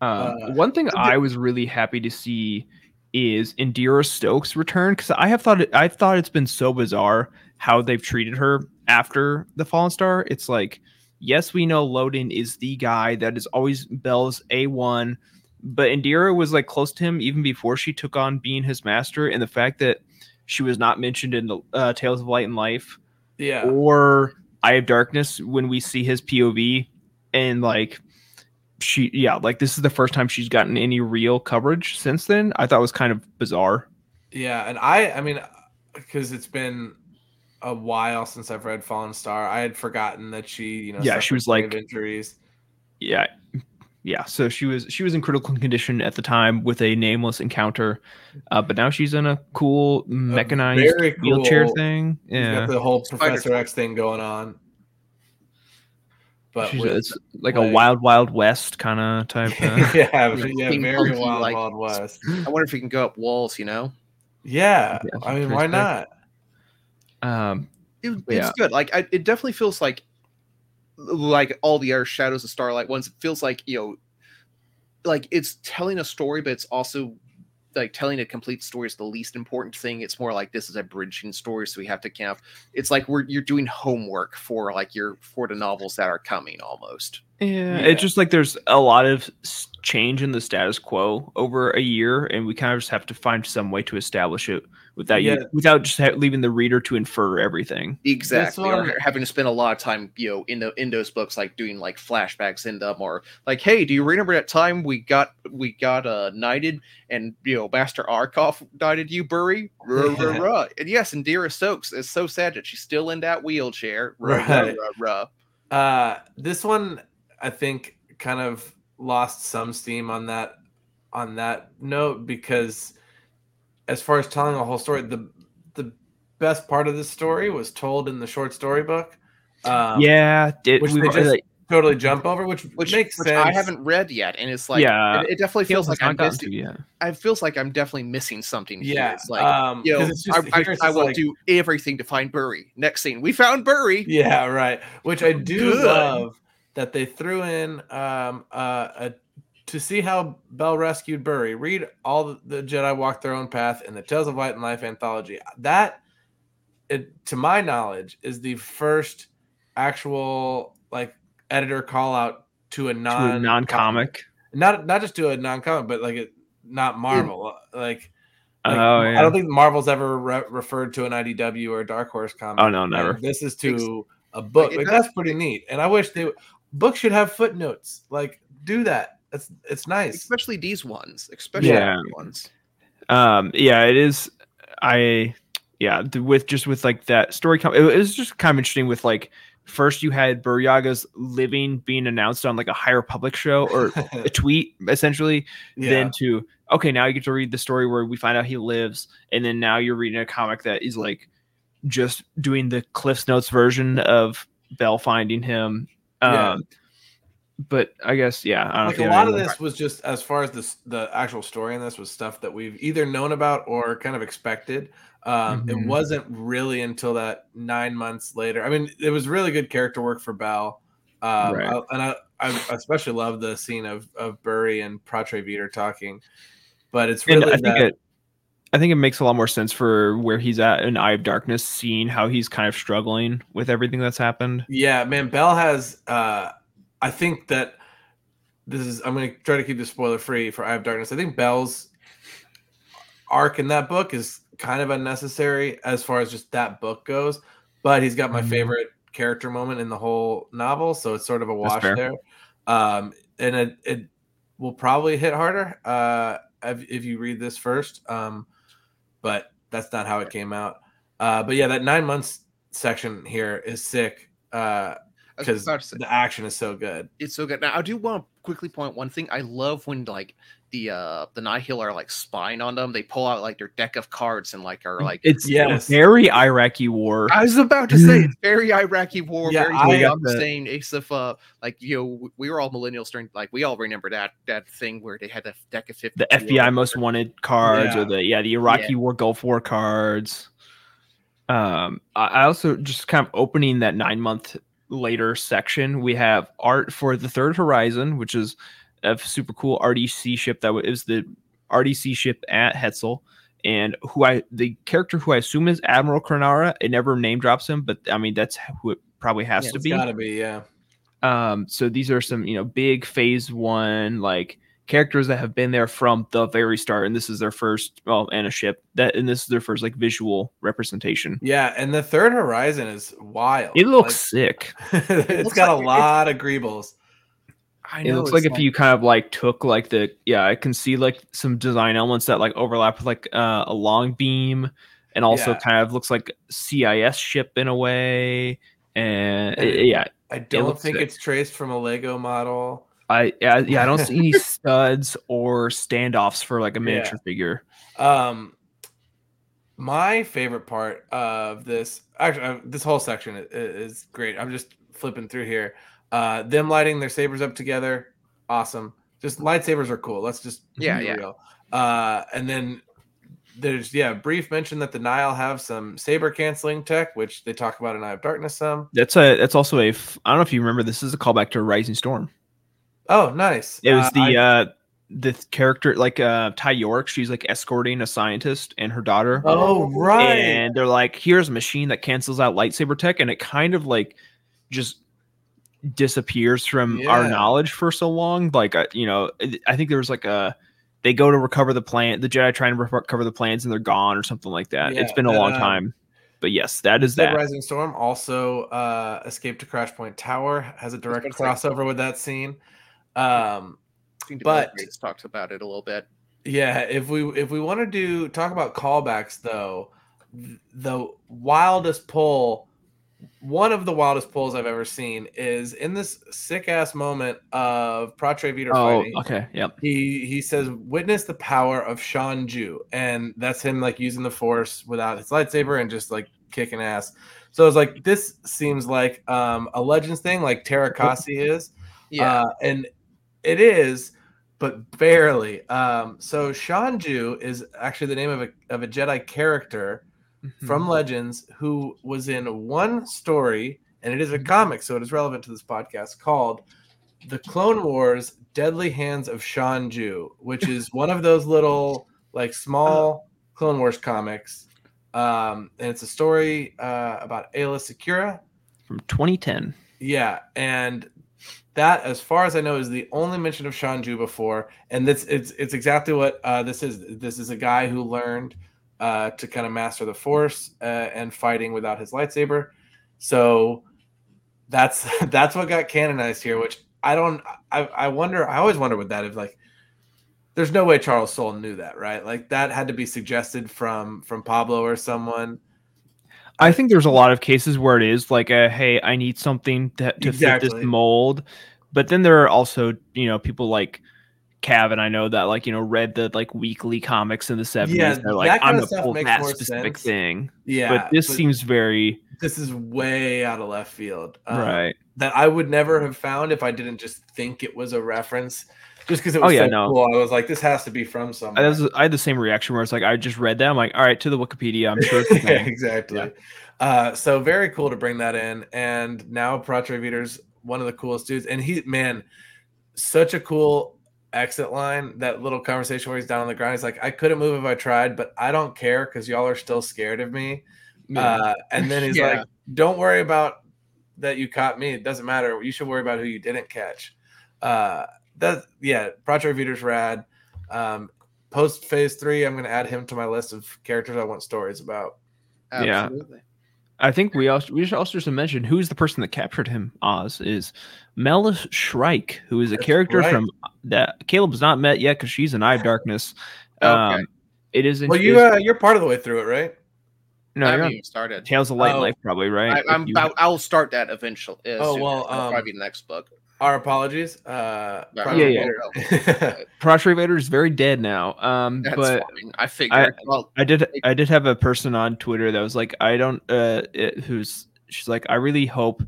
H: Um,
G: Uh,
H: one thing I was really happy to see is Indeera Stokes return because I have thought it, I thought it's been so bizarre how they've treated her after the Fallen Star. It's like, yes, we know Loden is the guy that is always Bell's a one, but Indira was like close to him even before she took on being his master, and the fact that she was not mentioned in the uh, Tales of Light and Life
G: Yeah.
H: or Eye of Darkness when we see his POV and like she yeah, like this is the first time she's gotten any real coverage since then. I thought it was kind of bizarre.
G: Yeah, and I I mean because it's been a while since I've read Fallen Star. I had forgotten that she, you know,
H: Yeah, she was like-
G: injuries.
H: Yeah. Yeah, so she was she was in critical condition at the time with a nameless encounter, uh, but now she's in a cool mechanized
G: very
H: wheelchair thing. Yeah,
G: got the whole Professor X thing going on. But
H: She's-
G: with,
H: it's like a wild wild west kind of type. [laughs] Uh,
G: yeah, yeah,
F: Being
G: very
F: funky,
G: wild,
F: like-
G: wild west.
F: I wonder if we can go up walls. You know,
G: Yeah,
H: Yeah,
G: I mean, why
H: sick.
G: not?
H: um,
F: it, it's
H: Yeah.
F: good. Like I, it definitely feels like like all the other Shadows of Starlight ones. It feels like you know, like it's telling a story, but it's also like telling a complete story is the least important thing. It's more like this is a bridging story, so we have to kind of. It's like we're you're doing homework for like your for the novels that are coming almost.
H: Yeah,
G: Yeah.
H: it's just like there's a lot of change in the status quo over a year, and we kind of just have to find some way to establish it without you, without just ha- leaving the reader to infer everything.
F: Exactly. Or having to spend a lot of time, you know, in the in those books, like doing like flashbacks in them, or like, hey, do you remember that time we got we got uh knighted and you know Master Arkoff knighted you, Burry? Ruh, ruh, [laughs] ruh. And yes, Indeera Stokes is so sad that she's still in that wheelchair. Ruh, ruh,
G: Right.
F: ruh, ruh.
G: Uh, this one, I think, kind of lost some steam on that on that note because as far as telling a whole story, the the best part of this story was told in the short story book. Um,
H: yeah, it,
G: which
H: we,
G: they just
H: like,
G: totally jump over, which,
F: which
G: makes
F: which
G: sense.
F: I haven't read yet, and it's like
H: Yeah.
F: it, it definitely feels
H: Caleb
F: like
H: has
F: I'm missing.
H: to yet.
F: It feels like I'm definitely missing something. here.
G: Yeah,
F: it's like
G: um,
F: you know,
G: 'cause it's just-
F: I, I,
G: here
F: I will
G: like-
F: do everything to find Burry. Next scene, we found Burry.
G: Yeah, right. Which I do
F: Good.
G: love that they threw in um uh a to see how Bell rescued Burry. Read all the, the Jedi walk their own path in the Tales of Light and Life anthology. That, it, to my knowledge, is the first actual like editor call out to a non
H: non comic,
G: not not just to a non comic, but like it, not Marvel. Like, like,
H: oh
G: I don't think Marvel's ever re- referred to an IDW or a Dark Horse comic.
H: Oh, no, never.
G: This is to a book.
F: it
G: Like, that's pretty neat. And I wish they books should have footnotes. Like do that. It's it's nice.
F: Especially these ones, especially
H: Yeah.
F: these ones.
H: um yeah it is i yeah with just with like that story com- it, was just kind of interesting with like first you had Burryaga's living being announced on like a High Republic show or [laughs] a tweet essentially
G: yeah.
H: then to okay now you get to read the story where we find out he lives and then now you're reading a comic that is like just doing the cliffs notes version of bell finding him um but i guess yeah i don't
G: like
H: know
G: a
H: if you
G: lot of
H: any-
G: this was just as far as this the actual story in this was stuff that we've either known about or kind of expected um it
H: Mhm.
G: wasn't really until that nine months later i mean it was really good character work for bell um
H: Right.
G: I- and I, I especially love the scene of of Burry and Pra-Tre Veter talking but it's
H: and
G: really
H: I think
G: that,
H: it I think it makes a lot more sense for where he's at in Eye of Darkness, seeing how he's kind of struggling with everything that's happened.
G: Yeah, man, Bell has uh I think that this is I'm gonna try to keep this spoiler free for Eye of Darkness. I think Bell's arc in that book is kind of unnecessary as far as just that book goes, but he's got my
H: Mhm.
G: favorite character moment in the whole novel, so it's sort of a wash there. Um and it, it will probably hit harder uh if, if you read this first. Um but that's not how it came out. Uh but yeah, that 9 months section here is sick. Uh because
F: say,
G: the action is so good.
F: it's so good. Now I do want to quickly point one thing. I love when like the uh the Nihil are like spying on them. They pull out like their deck of cards and like are like
H: It's
G: Yes.
H: very Iraqi war.
F: I was about to say it's very Iraqi war,
G: Yeah,
F: very
G: I-
F: Saddam
H: the-
F: Hussein, Ace of uh like you know we were all millennials during like we all remember that that thing where they had a deck of 50
H: the FBI most wanted cards,
G: Yeah.
H: or the yeah the Iraqi War Gulf War cards. Um, I I also just kind of opening that nine month later section. We have art for the Third Horizon, which is a super cool RDC ship that is the RDC ship at Hetzal. And who I the character who I assume is Admiral Kronara, it never name drops him, but I mean that's who it probably has
F: Yeah,
H: to
G: It's
H: be.
G: gotta be, yeah.
H: Um, so these are some, you know, big phase one like characters that have been there from the very start, and this is their first, well, and a ship that, and this is their first like visual representation.
G: Yeah, and the third horizon is wild.
H: It looks sick.
G: like, [laughs] it's
F: looks
G: got
F: like
G: a lot of greebles.
F: I
H: It looks like if you kind of like took like the, yeah, I can see like some design elements that like overlap with like uh, a Longbeam, and also
G: Yeah.
H: kind of looks like CIS ship in a way, and
G: And
H: it-
G: it-
H: yeah,
G: I don't
H: looks
G: think
H: sick.
G: it's traced from a Lego model.
H: I yeah, yeah, I don't see any [laughs] studs or standoffs for like a
G: Yeah.
H: miniature figure.
G: Um, my favorite part of this, actually, uh, this whole section is, is great. I'm just flipping through here. Uh, them lighting their sabers up together, awesome. Just lightsabers are cool. Let's just
F: Yeah,
G: be
F: yeah.
G: real. Uh, and then there's yeah, brief mention that the Nihil have some saber canceling tech, which they talk about in Eye of Darkness some.
H: That's a that's also a I don't know if you remember this is a callback to Rising Storm.
G: Oh, nice.
H: It was
G: Uh,
H: the
G: I-
H: uh the character like uh Ty Yorrick, she's like escorting a scientist and her daughter.
G: oh right.
H: And they're like, here's a machine that cancels out lightsaber tech, and it kind of like just disappears from our knowledge for so long. Like, uh, you know, I- I think there was like a they go to recover the plant, the Jedi try and recover the plans, and they're gone or something like that. It's been a long
G: um,
H: time, but yes, that is
G: Dead
H: that.
G: Rising Storm also uh, Escape to Crash Point Tower has a direct
F: about to say.
G: crossover with that scene. Um,
F: but
G: but-
F: talks about it a little bit.
G: yeah, if we if we want to do talk about callbacks though, the wildest pull one of the wildest pulls I've ever seen is in this sick ass moment of Pra-Tre Veter
H: Oh,
G: fighting.
H: okay. Yep.
G: He he says, "Witness the power of Shon-Ju," and that's him like using the Force without his lightsaber and just like kicking ass. So it's like this seems like um, a Legends thing, like Teräs Käsi is,
F: Yeah.
G: uh, and it is, but barely. Um, so Shon-Ju is actually the name of a of a Jedi character from
H: Mm-hmm.
G: Legends who was in one story, and it is a comic, so it is relevant to this podcast, called The Clone Wars Deadly Hands of Shon-Ju, which is [laughs] one of those little, like, small Clone Wars comics. Um, and it's a story uh, about Aayla Secura.
H: from 2010.
G: Yeah, and that, as far as I know, is the only mention of Shon-Ju before, and this it's it's exactly what uh, this is. This is a guy who learned uh, to kind of master the Force uh, and fighting without his lightsaber. So that's [laughs] that's what got canonized here. Which I don't. I I wonder. I always wonder with that if like. There's no way Charles Soule knew that, right? Like that had to be suggested from from Pablo or someone.
H: I think there's a lot of cases where it is like a hey, I need something to, to fit this mold. But then there are also, you know, people like Cav I know that like, you know, read the like weekly comics in the 70s.
G: Yeah,
H: they're like, I'm gonna pull that specific
G: sense.
H: thing.
G: Yeah,
H: but this
G: but-
H: seems very
G: This is way out of left field. Um,
H: right.
G: that I would never have found if I didn't just think it was a reference. Just because it
H: Oh,
G: was
H: yeah,
G: so
H: no.
G: cool, I was like, "This has to be from
H: I,
G: somewhere."
H: was, I had the same reaction where it's like I just read that. I'm like, all right, to the Wikipedia. I'm sure [laughs]
G: yeah, exactly. Uh, so very cool to bring that in, and now Pra-Tre Veter's one of the coolest dudes, and he man, such a cool exit line. That little conversation where he's down on the ground, he's like, "I couldn't move if I tried, but I don't care because y'all are still scared of me." Uh, and then he's [laughs]
F: Yeah.
G: like, "Don't worry about that you caught me. It doesn't matter. You should worry about who you didn't catch." Uh, that yeah, Pra-Tre Veter's rad. Um, Post phase three, I'm gonna add him to my list of characters I want stories about.
H: Yeah.
F: Absolutely.
H: I think we also we should also just mention who's the person that captured him. Oz is Melis Shrike, who is a
G: That's
H: character
G: right.
H: from that Caleb's not met yet because she's an Eye of [laughs] Darkness. Um, it is.
G: Well, you uh, you're part of the way through it, right?
H: no,
F: I
H: you're
F: haven't
H: on
F: even started.
H: Tales of Light and
G: Oh.
H: Life, probably right.
F: I,
H: If
F: I'm
H: you-
F: about. I'll start that eventually. uh,
G: Oh,
F: soon.
G: well,
F: That'll
G: um,
F: probably be the next book.
G: Our apologies. Uh,
F: Yeah,
G: Pra-Tre
H: yeah.
G: Veter.
H: Prostrate Vader is very dead now. Um,
F: That's
H: but
F: fine. I figured. well,
H: I did I did have a person on Twitter that was like, I don't uh it, who's she's like, I really hope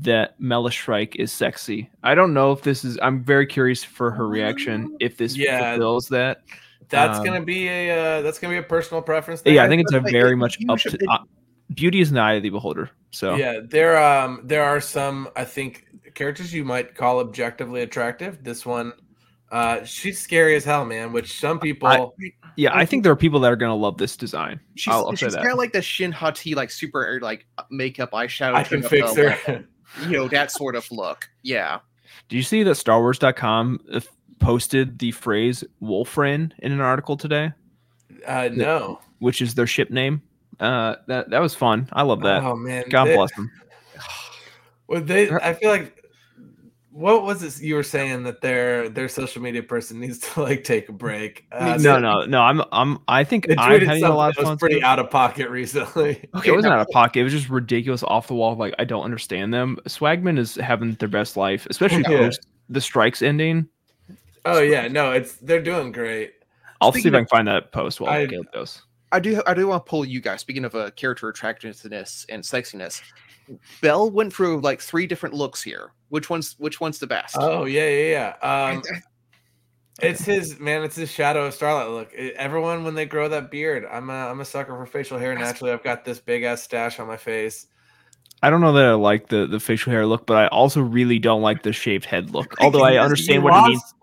H: that Melis Shrike is sexy. I don't know if this is I'm very curious for her reaction if this
G: Yeah.
H: fulfills that.
G: that's
H: Um,
G: gonna be a uh, that's gonna be a personal preference. Thing.
H: Yeah, I think it's a
F: like,
H: very
F: it-
H: much up
F: should-
H: to uh, beauty is in the eye of the beholder. So
G: yeah. There um there are some I think characters you might call objectively attractive. This one, uh, she's scary as hell, man. Which some people.
H: I- yeah, I think there are people that are gonna love this design.
F: she's,
H: I'll, I'll say
F: she's
H: that.
F: kind of like the Shin Hati, like super like makeup eyeshadow.
G: I can fix
F: the,
G: her.
F: like, You know that sort of look. Yeah.
H: Do you see that StarWars.com uh, posted the phrase Wolfren in an article today,
G: Uh, no.
H: which is their ship name? Uh, that that was fun. I love that.
G: Oh man.
H: God
G: they-
H: bless them. [sighs]
G: Well, they. I feel like. What was this you were saying that their their social media person needs to like take a break? Uh,
H: no,
G: they-
H: no, no. I'm, I'm. I think I'm having a lot of
G: that was
H: fun.
G: pretty out of pocket recently. [laughs]
F: Okay.
H: it wasn't out of [laughs] pocket. It was just ridiculous, off the wall. Like I don't understand them. Swagman is having their best life, especially
G: Yeah.
H: post the strikes ending.
G: Oh yeah, no, it's they're doing great.
H: I'll see
F: Speaking
H: if I can find that post while
G: I-
H: Caleb goes.
F: I do. I do want to pull you guys. Speaking of uh, character attractiveness and sexiness, Bell went through like three different looks here. Which one's which one's the best?
G: Oh yeah, yeah, yeah. Um, it's his man. It's his shadow of Starlight look. Everyone when they grow that beard, I'm a I'm a sucker for facial hair. Naturally, I've got this big ass stash on my face.
H: I don't know that I like the the facial hair look, but I also really don't like the shaved head look. Although I understand what it means.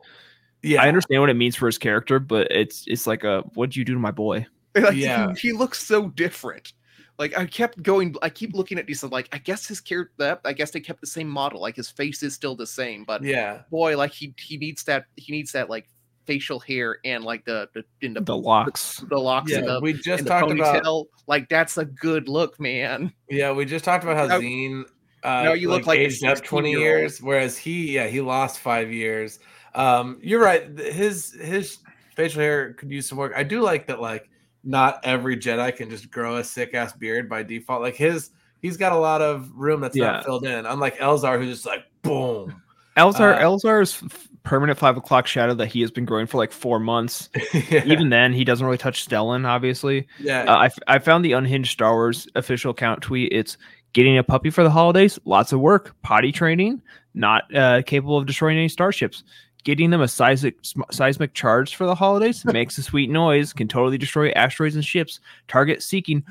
G: Yeah,
H: I understand what it means for his character, but it's it's like a what'd you do to my boy?
F: Like,
G: Yeah.
F: he, he looks so different. Like I kept going, I keep looking at these. Like I guess his character, that I guess they kept the same model. Like his face is still the same, but
G: Yeah,
F: boy, like he he needs that he needs that like facial hair and like the the in the,
H: The locks.
F: the locks and
G: yeah.
F: the,
G: We just
F: the
G: talked about.
F: Like that's a good look, man.
G: Yeah, we just talked about how
F: Now-
G: Zeen. Uh,
F: now you look like a
G: aged up twenty
F: 16-year-old.
G: years, whereas he, yeah, he lost five years. Um, you're right. His his facial hair could use some work. I do like that. Like, not every Jedi can just grow a sick ass beard by default. Like his, he's got a lot of room that's
H: Yeah.
G: not filled in. Unlike Elzar, who's just like boom.
H: Elzar
G: Uh,
H: Elzar's permanent five o'clock shadow that he has been growing for like four months. [laughs]
G: yeah.
H: Even then, he doesn't really touch Stellan. Obviously,
G: yeah.
H: uh, I, f- I found the unhinged Star Wars official account tweet. It's getting a puppy for the holidays. Lots of work. Potty training. Not uh, capable of destroying any starships. Getting them a seismic seismic charge for the holidays [laughs] makes a sweet noise. Can totally destroy asteroids and ships. Target seeking.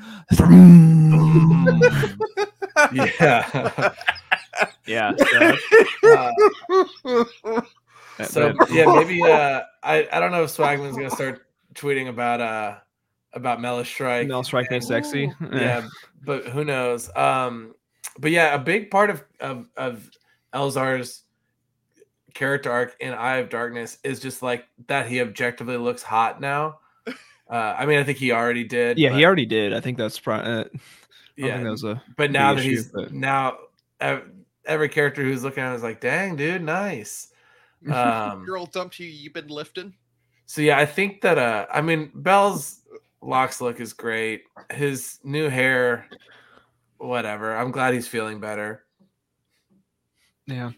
G: yeah. [laughs] [laughs]
H: yeah. so,
G: Uh, so yeah, maybe uh I, I don't know if Swagman's gonna start tweeting about uh about Mellis Strike.
H: Mel Strike
G: and-
H: me sexy.
G: yeah, but who knows? Um, but yeah, a big part of of of Elzar's character arc in Eye of Darkness is just like that he objectively looks hot now. [laughs] Uh, I mean, I think he already did.
H: Yeah,
G: but,
H: he already did. I think that's probably. Uh,
G: yeah.
H: think that was a.
G: but now that
H: issue,
G: he's
H: but-
G: now ev- every character who's looking at him is like, "Dang, dude, nice." [laughs] Um,
F: Girl dumped you. You've been lifting.
G: So yeah, I think that uh I mean Bell's locks look is great. His new hair, whatever. I'm glad he's feeling better.
H: Yeah.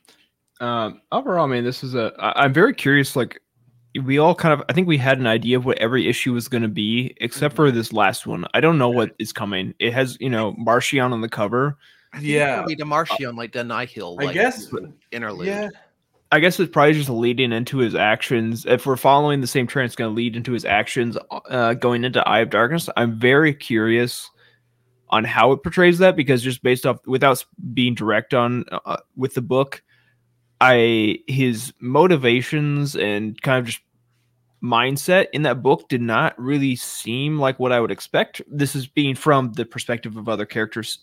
H: Um, overall, I mean, this is a. I, I'm very curious. Like, we all kind of. I think we had an idea of what every issue was going to be, except for this last one. I don't know what is coming. It has, you know, Marchion on the cover.
G: Yeah.
F: Be the Marchion like the Nihil.
G: I
F: Like,
G: guess
F: interlude.
G: yeah.
H: I guess it's probably just leading into his actions. If we're following the same trend, it's going to lead into his actions uh, going into Eye of Darkness. I'm very curious on how it portrays that because just based off without being direct on uh, with the book, I his motivations and kind of just mindset in that book did not really seem like what I would expect. This is being from the perspective of other characters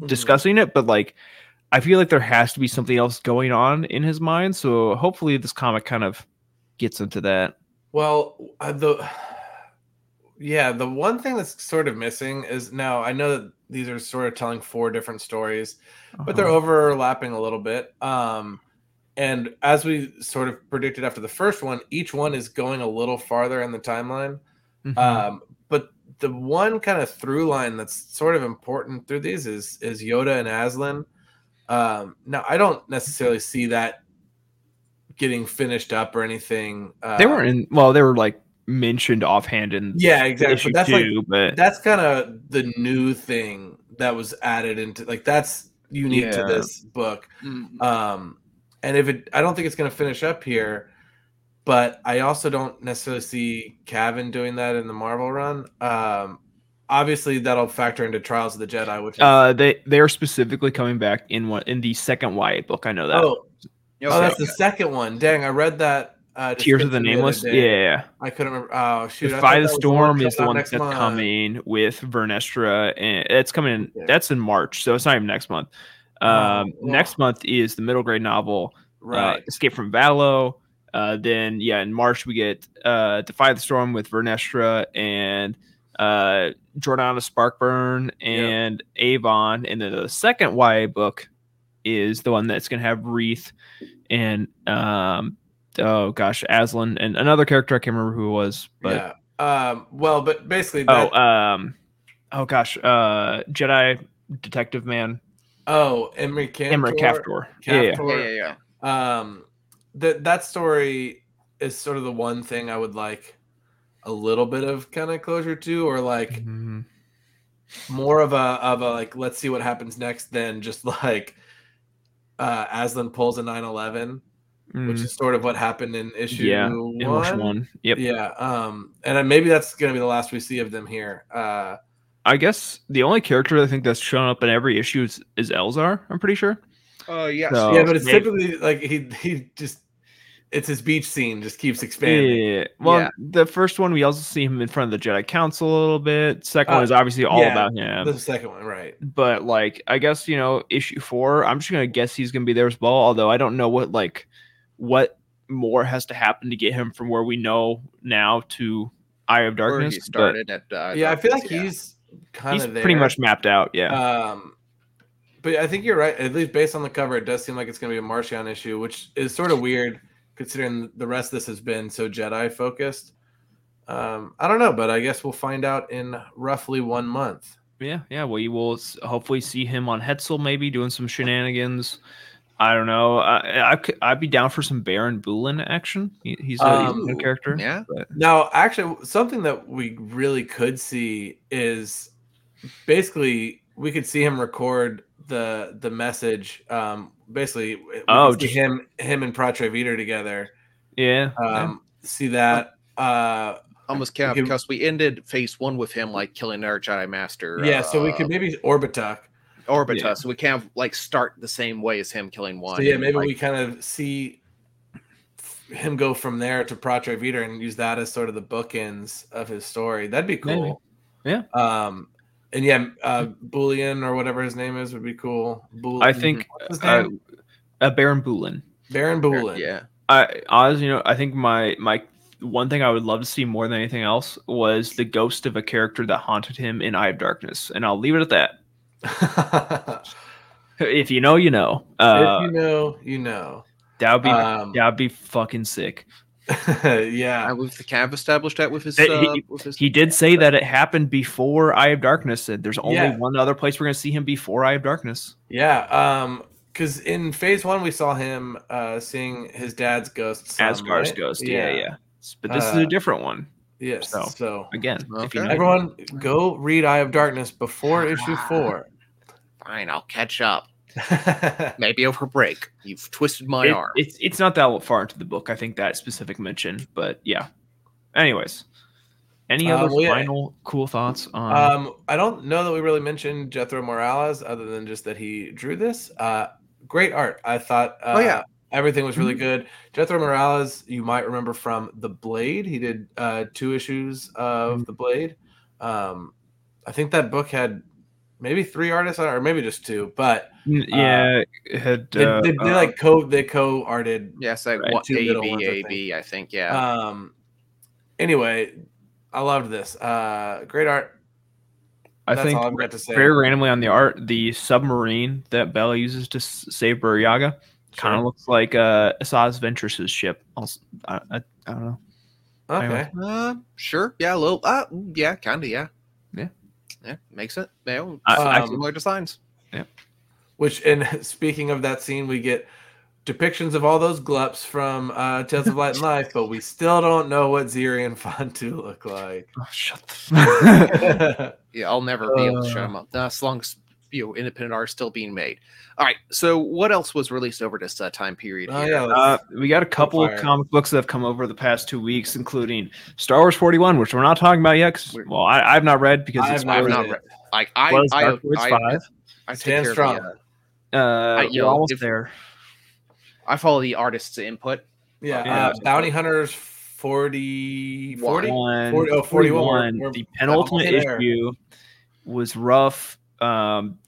G: Mhm.
H: discussing it, but like I feel like there has to be something else going on in his mind. So hopefully this comic kind of gets into that.
G: Well, uh, the [sighs] yeah, the one thing that's sort of missing is now I know that these are sort of telling four different stories, but they're
H: Uh-huh.
G: overlapping a little bit. Um, and as we sort of predicted after the first one, each one is going a little farther in the timeline.
H: Mhm.
G: Um, but the one kind of through line that's sort of important through these is is Yoda and Azlin. Um, now I don't necessarily see that getting finished up or anything. Uh,
H: they weren't in well, they were like mentioned offhand in
G: yeah, exactly.
H: issue
G: But that's like
H: but
G: that's kind of the new thing that was added into like that's unique to this book.
F: Mm.
G: Um, and if it, I don't think it's going to finish up here, but I also don't necessarily see Cavan doing that in the Marvel run. Um, obviously, that'll factor into Trials of the Jedi, which is,
H: uh they they're specifically coming back in what in the second YA book. I know that.
G: oh,
F: Okay.
G: oh, that's the second one. Dang, I read that. Uh,
H: Tears of the Nameless.
G: day.
H: Yeah.
G: I couldn't remember. Oh shoot!
H: Defy the
G: that was one
H: Storm is the one that's
G: month.
H: coming with Vernestra, and it's coming. In. That's in March, so it's not even next month.
G: Oh,
H: Um, next month is the middle grade novel uh,
G: Right.
H: Escape from Valo. Uh, then yeah, in March we get uh, Defy the Storm with Vernestra and uh, Jordana Sparkburn and Avon, and then the second YA book is the one that's gonna have Reath and um, oh gosh, Azlin and another character I can't remember who it was, but
G: yeah. Um. Well, but basically,
H: oh um, oh gosh, uh, Jedi Detective Man
G: oh, Emerick Caphtor.
H: Emerick Caphtor. Yeah, yeah.
G: Kaftor.
F: Yeah, yeah, yeah.
G: um that that story is sort of the one thing i would like a little bit of kind of closure to or like
H: Mhm.
G: more of a of a like let's see what happens next than just [laughs] like uh Azlin pulls a 911 which
H: Mhm.
G: is sort of what happened in issue
H: yeah,
G: one.
H: in which one? Yep.
G: yeah um and maybe that's gonna be the last we see of them here uh
H: I guess the only character I think that's shown up in every issue is, is Elzar. I'm pretty sure.
F: Oh yes.
H: So-
G: yeah but it's
H: maybe-
G: typically like he he just it's his beach scene just keeps expanding
H: Yeah. Well,
F: Yeah.
H: the first one we also see him in front of the Jedi Council a little bit. Second
G: Uh,
H: one is obviously all
G: yeah,
H: about him.
G: the second one right
H: but like I guess you know issue four. I'm just gonna guess he's gonna be there as well. Although I don't know what like what more has to happen to get him from where we know now to Eye of
F: Where
H: Darkness.
F: he
H: but
F: started at. Uh,
G: yeah i feel like
F: yeah.
G: he's kind
H: he's
G: of there
H: pretty much mapped out. Yeah.
G: Um, but I think you're right. At least based on the cover, it does seem like it's going to be a Marchion issue, which is sort of weird considering the rest of this has been so Jedi focused. Um, I don't know, but I guess we'll find out in roughly one month.
H: Yeah, yeah. We will hopefully see him on Hetzal, maybe doing some shenanigans. I don't know. I, I could, I'd be down for some Baron Boolio action. He, he's, a, he's a
G: Um,
H: good character.
F: Yeah.
H: but-
G: Now, actually, something that we really could see is basically we could see him record the the message. Um, basically, we
H: Oh,
G: could see
H: just-
G: him him and Pra-Tre Veter together.
H: yeah.
G: Um, see that. Uh,
F: Almost count
G: We can-
F: because we ended phase one with him like killing our Jedi Master.
G: yeah, so we
F: uh,
G: could maybe Orbitak.
F: Orbitus.
H: Yeah.
F: So we kind of like start the same way as him killing one.
G: So yeah, maybe
F: like,
G: we kind of see him go from there to Pra-Tre Veter and use that as sort of the bookends of his story. That'd be
H: Maybe.
G: cool.
H: Yeah.
G: Um, and yeah, uh, Boolean or whatever his name is would be cool. Bool-
H: I think
G: What's
H: uh, uh, Baron Boolio.
G: Baron Boolio.
F: Yeah.
H: I, Oz, you know, I think my my one thing I would love to see more than anything else was the ghost of a character that haunted him in Eye of Darkness, and I'll leave it at that. [laughs] If you know, you know. Uh,
G: if you know, you know.
H: that would be
G: Um,
H: that would be fucking sick. [laughs]
G: yeah.
F: I, we've kind of established that with his.
H: That
F: Uh,
H: he-
F: with his
H: He did say that it happened before Eye of Darkness. And there's only
G: Yeah.
H: one other place we're gonna see him before Eye of Darkness.
G: Yeah. Um, because in phase one we saw him uh seeing his dad's ghost. some,
H: Asgar's
G: right?
H: ghost. Yeah, yeah. But this is
G: Uh,
H: a different one.
G: Yes.
H: So.
G: So,
H: Again, if you know,
G: everyone go read Eye of Darkness before issue four.
F: Fine, I'll catch up. [laughs] Maybe over break. You've twisted my
H: it-
F: arm.
H: it's it's not that far into the book. I think that specific mention, but yeah. Anyways, any
G: Uh,
H: other
G: well, yeah.
H: final cool thoughts on?
G: Um, I don't know that we really mentioned Jethro Morales other than just that he drew this. Uh, great art. I thought. Uh,
F: Oh, yeah.
G: Everything was
H: Mm-hmm.
G: really good. Jethro Morales, you might remember from The Blade. He did uh, two issues of
H: Mm-hmm.
G: The Blade. Um, I think that book had maybe three artists on it, or maybe just two. But
H: N- yeah, it had
G: they,
H: uh,
G: they, they
H: uh,
G: like co they co arted.
F: yes, like
H: Right,
F: what
G: two
F: A
G: middle
F: B
G: ones, I
F: A
G: think.
F: Think. Yeah.
G: Um. Anyway, I loved this. Uh, great art.
H: I
G: That's
H: think
G: all I've got to say.
H: very randomly on the art, the submarine that Bella uses to s- save Burryaga kind of
G: Sure.
H: looks like uh, Asajj Ventress's ship. Also, I, I, I don't know.
G: Okay.
H: anyway.
F: Uh, sure. Yeah, a little. Uh, yeah, kind of. Yeah.
H: Yeah.
F: Yeah, makes it. Yeah,
H: I-
G: I-
F: um, similar designs. Yeah.
G: Which, and [laughs] speaking of that scene, we get depictions of all those glups from uh, Tales of Light and Life, but we still don't know what Xiri and [laughs] Phan-tu look like.
H: Oh, shut the. [laughs]
F: Yeah, I'll never be able to show them up. Uh, as long as you know, independent art still being made. All right. So, what else was released over this uh, time period?
G: Oh yeah,
H: Uh, we got a couple of comic books that have come over the past two weeks, including Star Wars 41, which we're not talking about yet. 'cause- well, I, I've not read because
G: I
H: it's
G: have not
F: I've
G: read
F: not read. Like I,
H: Was
F: I,
H: Dark Horse
F: I,
H: 5?
F: I take
G: Stand strong.
F: The, uh, you
H: we're
F: know,
H: almost
F: if-
H: there.
F: I follow the artist's input.
G: yeah,
H: Yeah.
G: Uh, Bounty Hunters 40, 40? 40 oh, 41. We're-
H: The
G: we're
H: penultimate issue was rough. Um,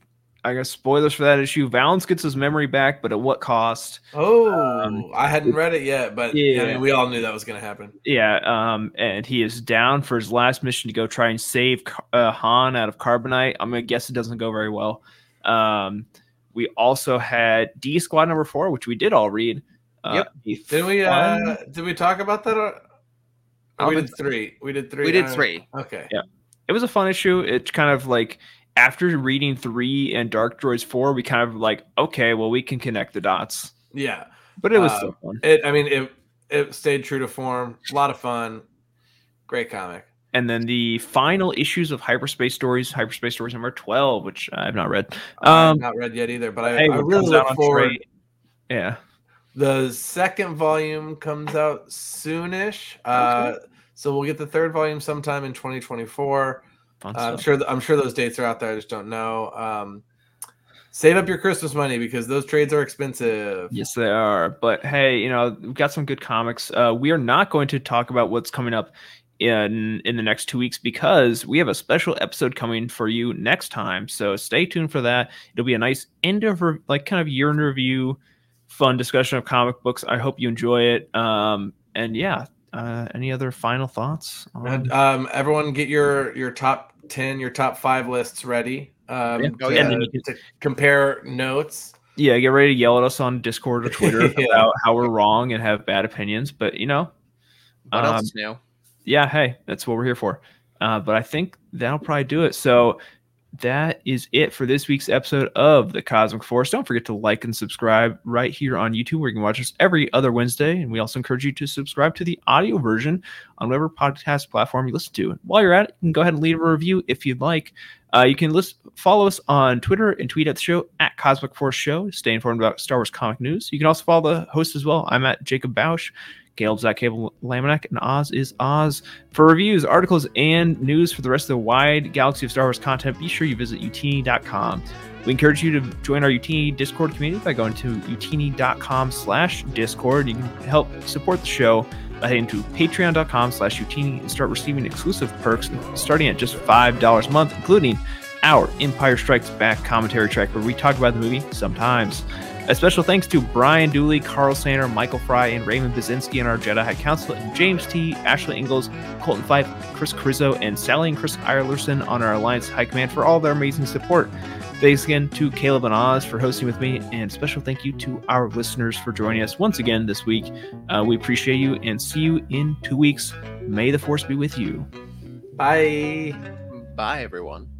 H: I guess spoilers for that issue. Valance gets his memory back, but at what cost?
G: Oh,
H: Um,
G: I hadn't read it yet, but yeah, I mean, we all knew that was going to happen.
H: Yeah, um, and he is down for his last mission to go try and save uh, Han out of Carbonite. I'm gonna guess it doesn't go very well. Um, we also had D Squad number four, which we did all read. Uh,
F: Yep.
G: Did we? Uh, did we talk about that? Or,
F: I
G: we did three. We did three.
F: We did
G: uh,
F: three.
G: Okay.
H: Yeah. it was a fun issue. It's kind of like after reading three and Dark Droids four, we kind of like okay, well we can connect the dots.
G: Yeah.
H: But it was
G: Uh,
H: still fun.
G: It. I mean, it. It stayed true to form. A lot of fun. Great comic.
H: And then the final issues of Hyperspace Stories, Hyperspace Stories number twelve, which I have not read.
G: I've
H: Um,
G: not read yet either, but I, I really look forward.
H: trade- Yeah.
G: The second volume comes out soonish. Uh, so we'll get the third volume sometime in 2024.
H: Fun
G: I'm
H: stuff.
G: sure. th- I'm sure those dates are out there. I just don't know. Um, save up your Christmas money because those trades are expensive.
H: Yes, they are. But hey, you know, we've got some good comics. Uh, we are not going to talk about what's coming up in in the next two weeks because we have a special episode coming for you next time. So stay tuned for that. It'll be a nice end of re- like kind of year in review, fun discussion of comic books. I hope you enjoy it. Um, and yeah, uh, any other final thoughts? on-
G: And, um, everyone, get your your top ten, your top five lists ready. Um,
H: Yeah.
F: Oh,
G: to,
F: yeah.
H: And then you can-
G: to compare notes.
H: yeah, get ready to yell at us on Discord or Twitter [laughs]
G: Yeah.
H: about how we're wrong and have bad opinions. But you know,
F: What
H: Um,
F: else is new?
H: yeah, hey, that's what we're here for. Uh, but I think that'll probably do it. So that is it for this week's episode of the Cosmic Force. Don't forget to like and subscribe right here on YouTube, where you can watch us every other Wednesday. And we also encourage you to subscribe to the audio version on whatever podcast platform you listen to. And while you're at it, you can go ahead and leave a review if you'd like. Uh, you can list, follow us on Twitter and tweet at the show at Cosmic Force Show stay informed about Star Wars comic news. You can also follow the host as well. I'm at Jacob Bausch. Caleb's at Cable Laminac, and Oz is Oz. For reviews, articles, and news for the rest of the wide galaxy of Star Wars content, be sure you visit utini.com. We encourage you to join our Utini Discord community by going to utini.com slash Discord. You can help support the show by heading to patreon.com slash Utini and start receiving exclusive perks starting at just $5 a month, including our Empire Strikes Back commentary track where we talk about the movie sometimes. A special thanks to Brian Dooley, Carl Sander, Michael Fry, and Raymond Basinski in our Jedi High Council, and James T, Ashley Ingalls, Colton Fife, Chris Crizzo, and Sally and Chris Eyerlerson on our Alliance High Command for all their amazing support. Thanks again to Caleb and Oz for hosting with me, and special thank you to our listeners for joining us once again this week. Uh, we appreciate you and see you in two weeks. May the Force be with you.
G: Bye.
F: Bye, everyone.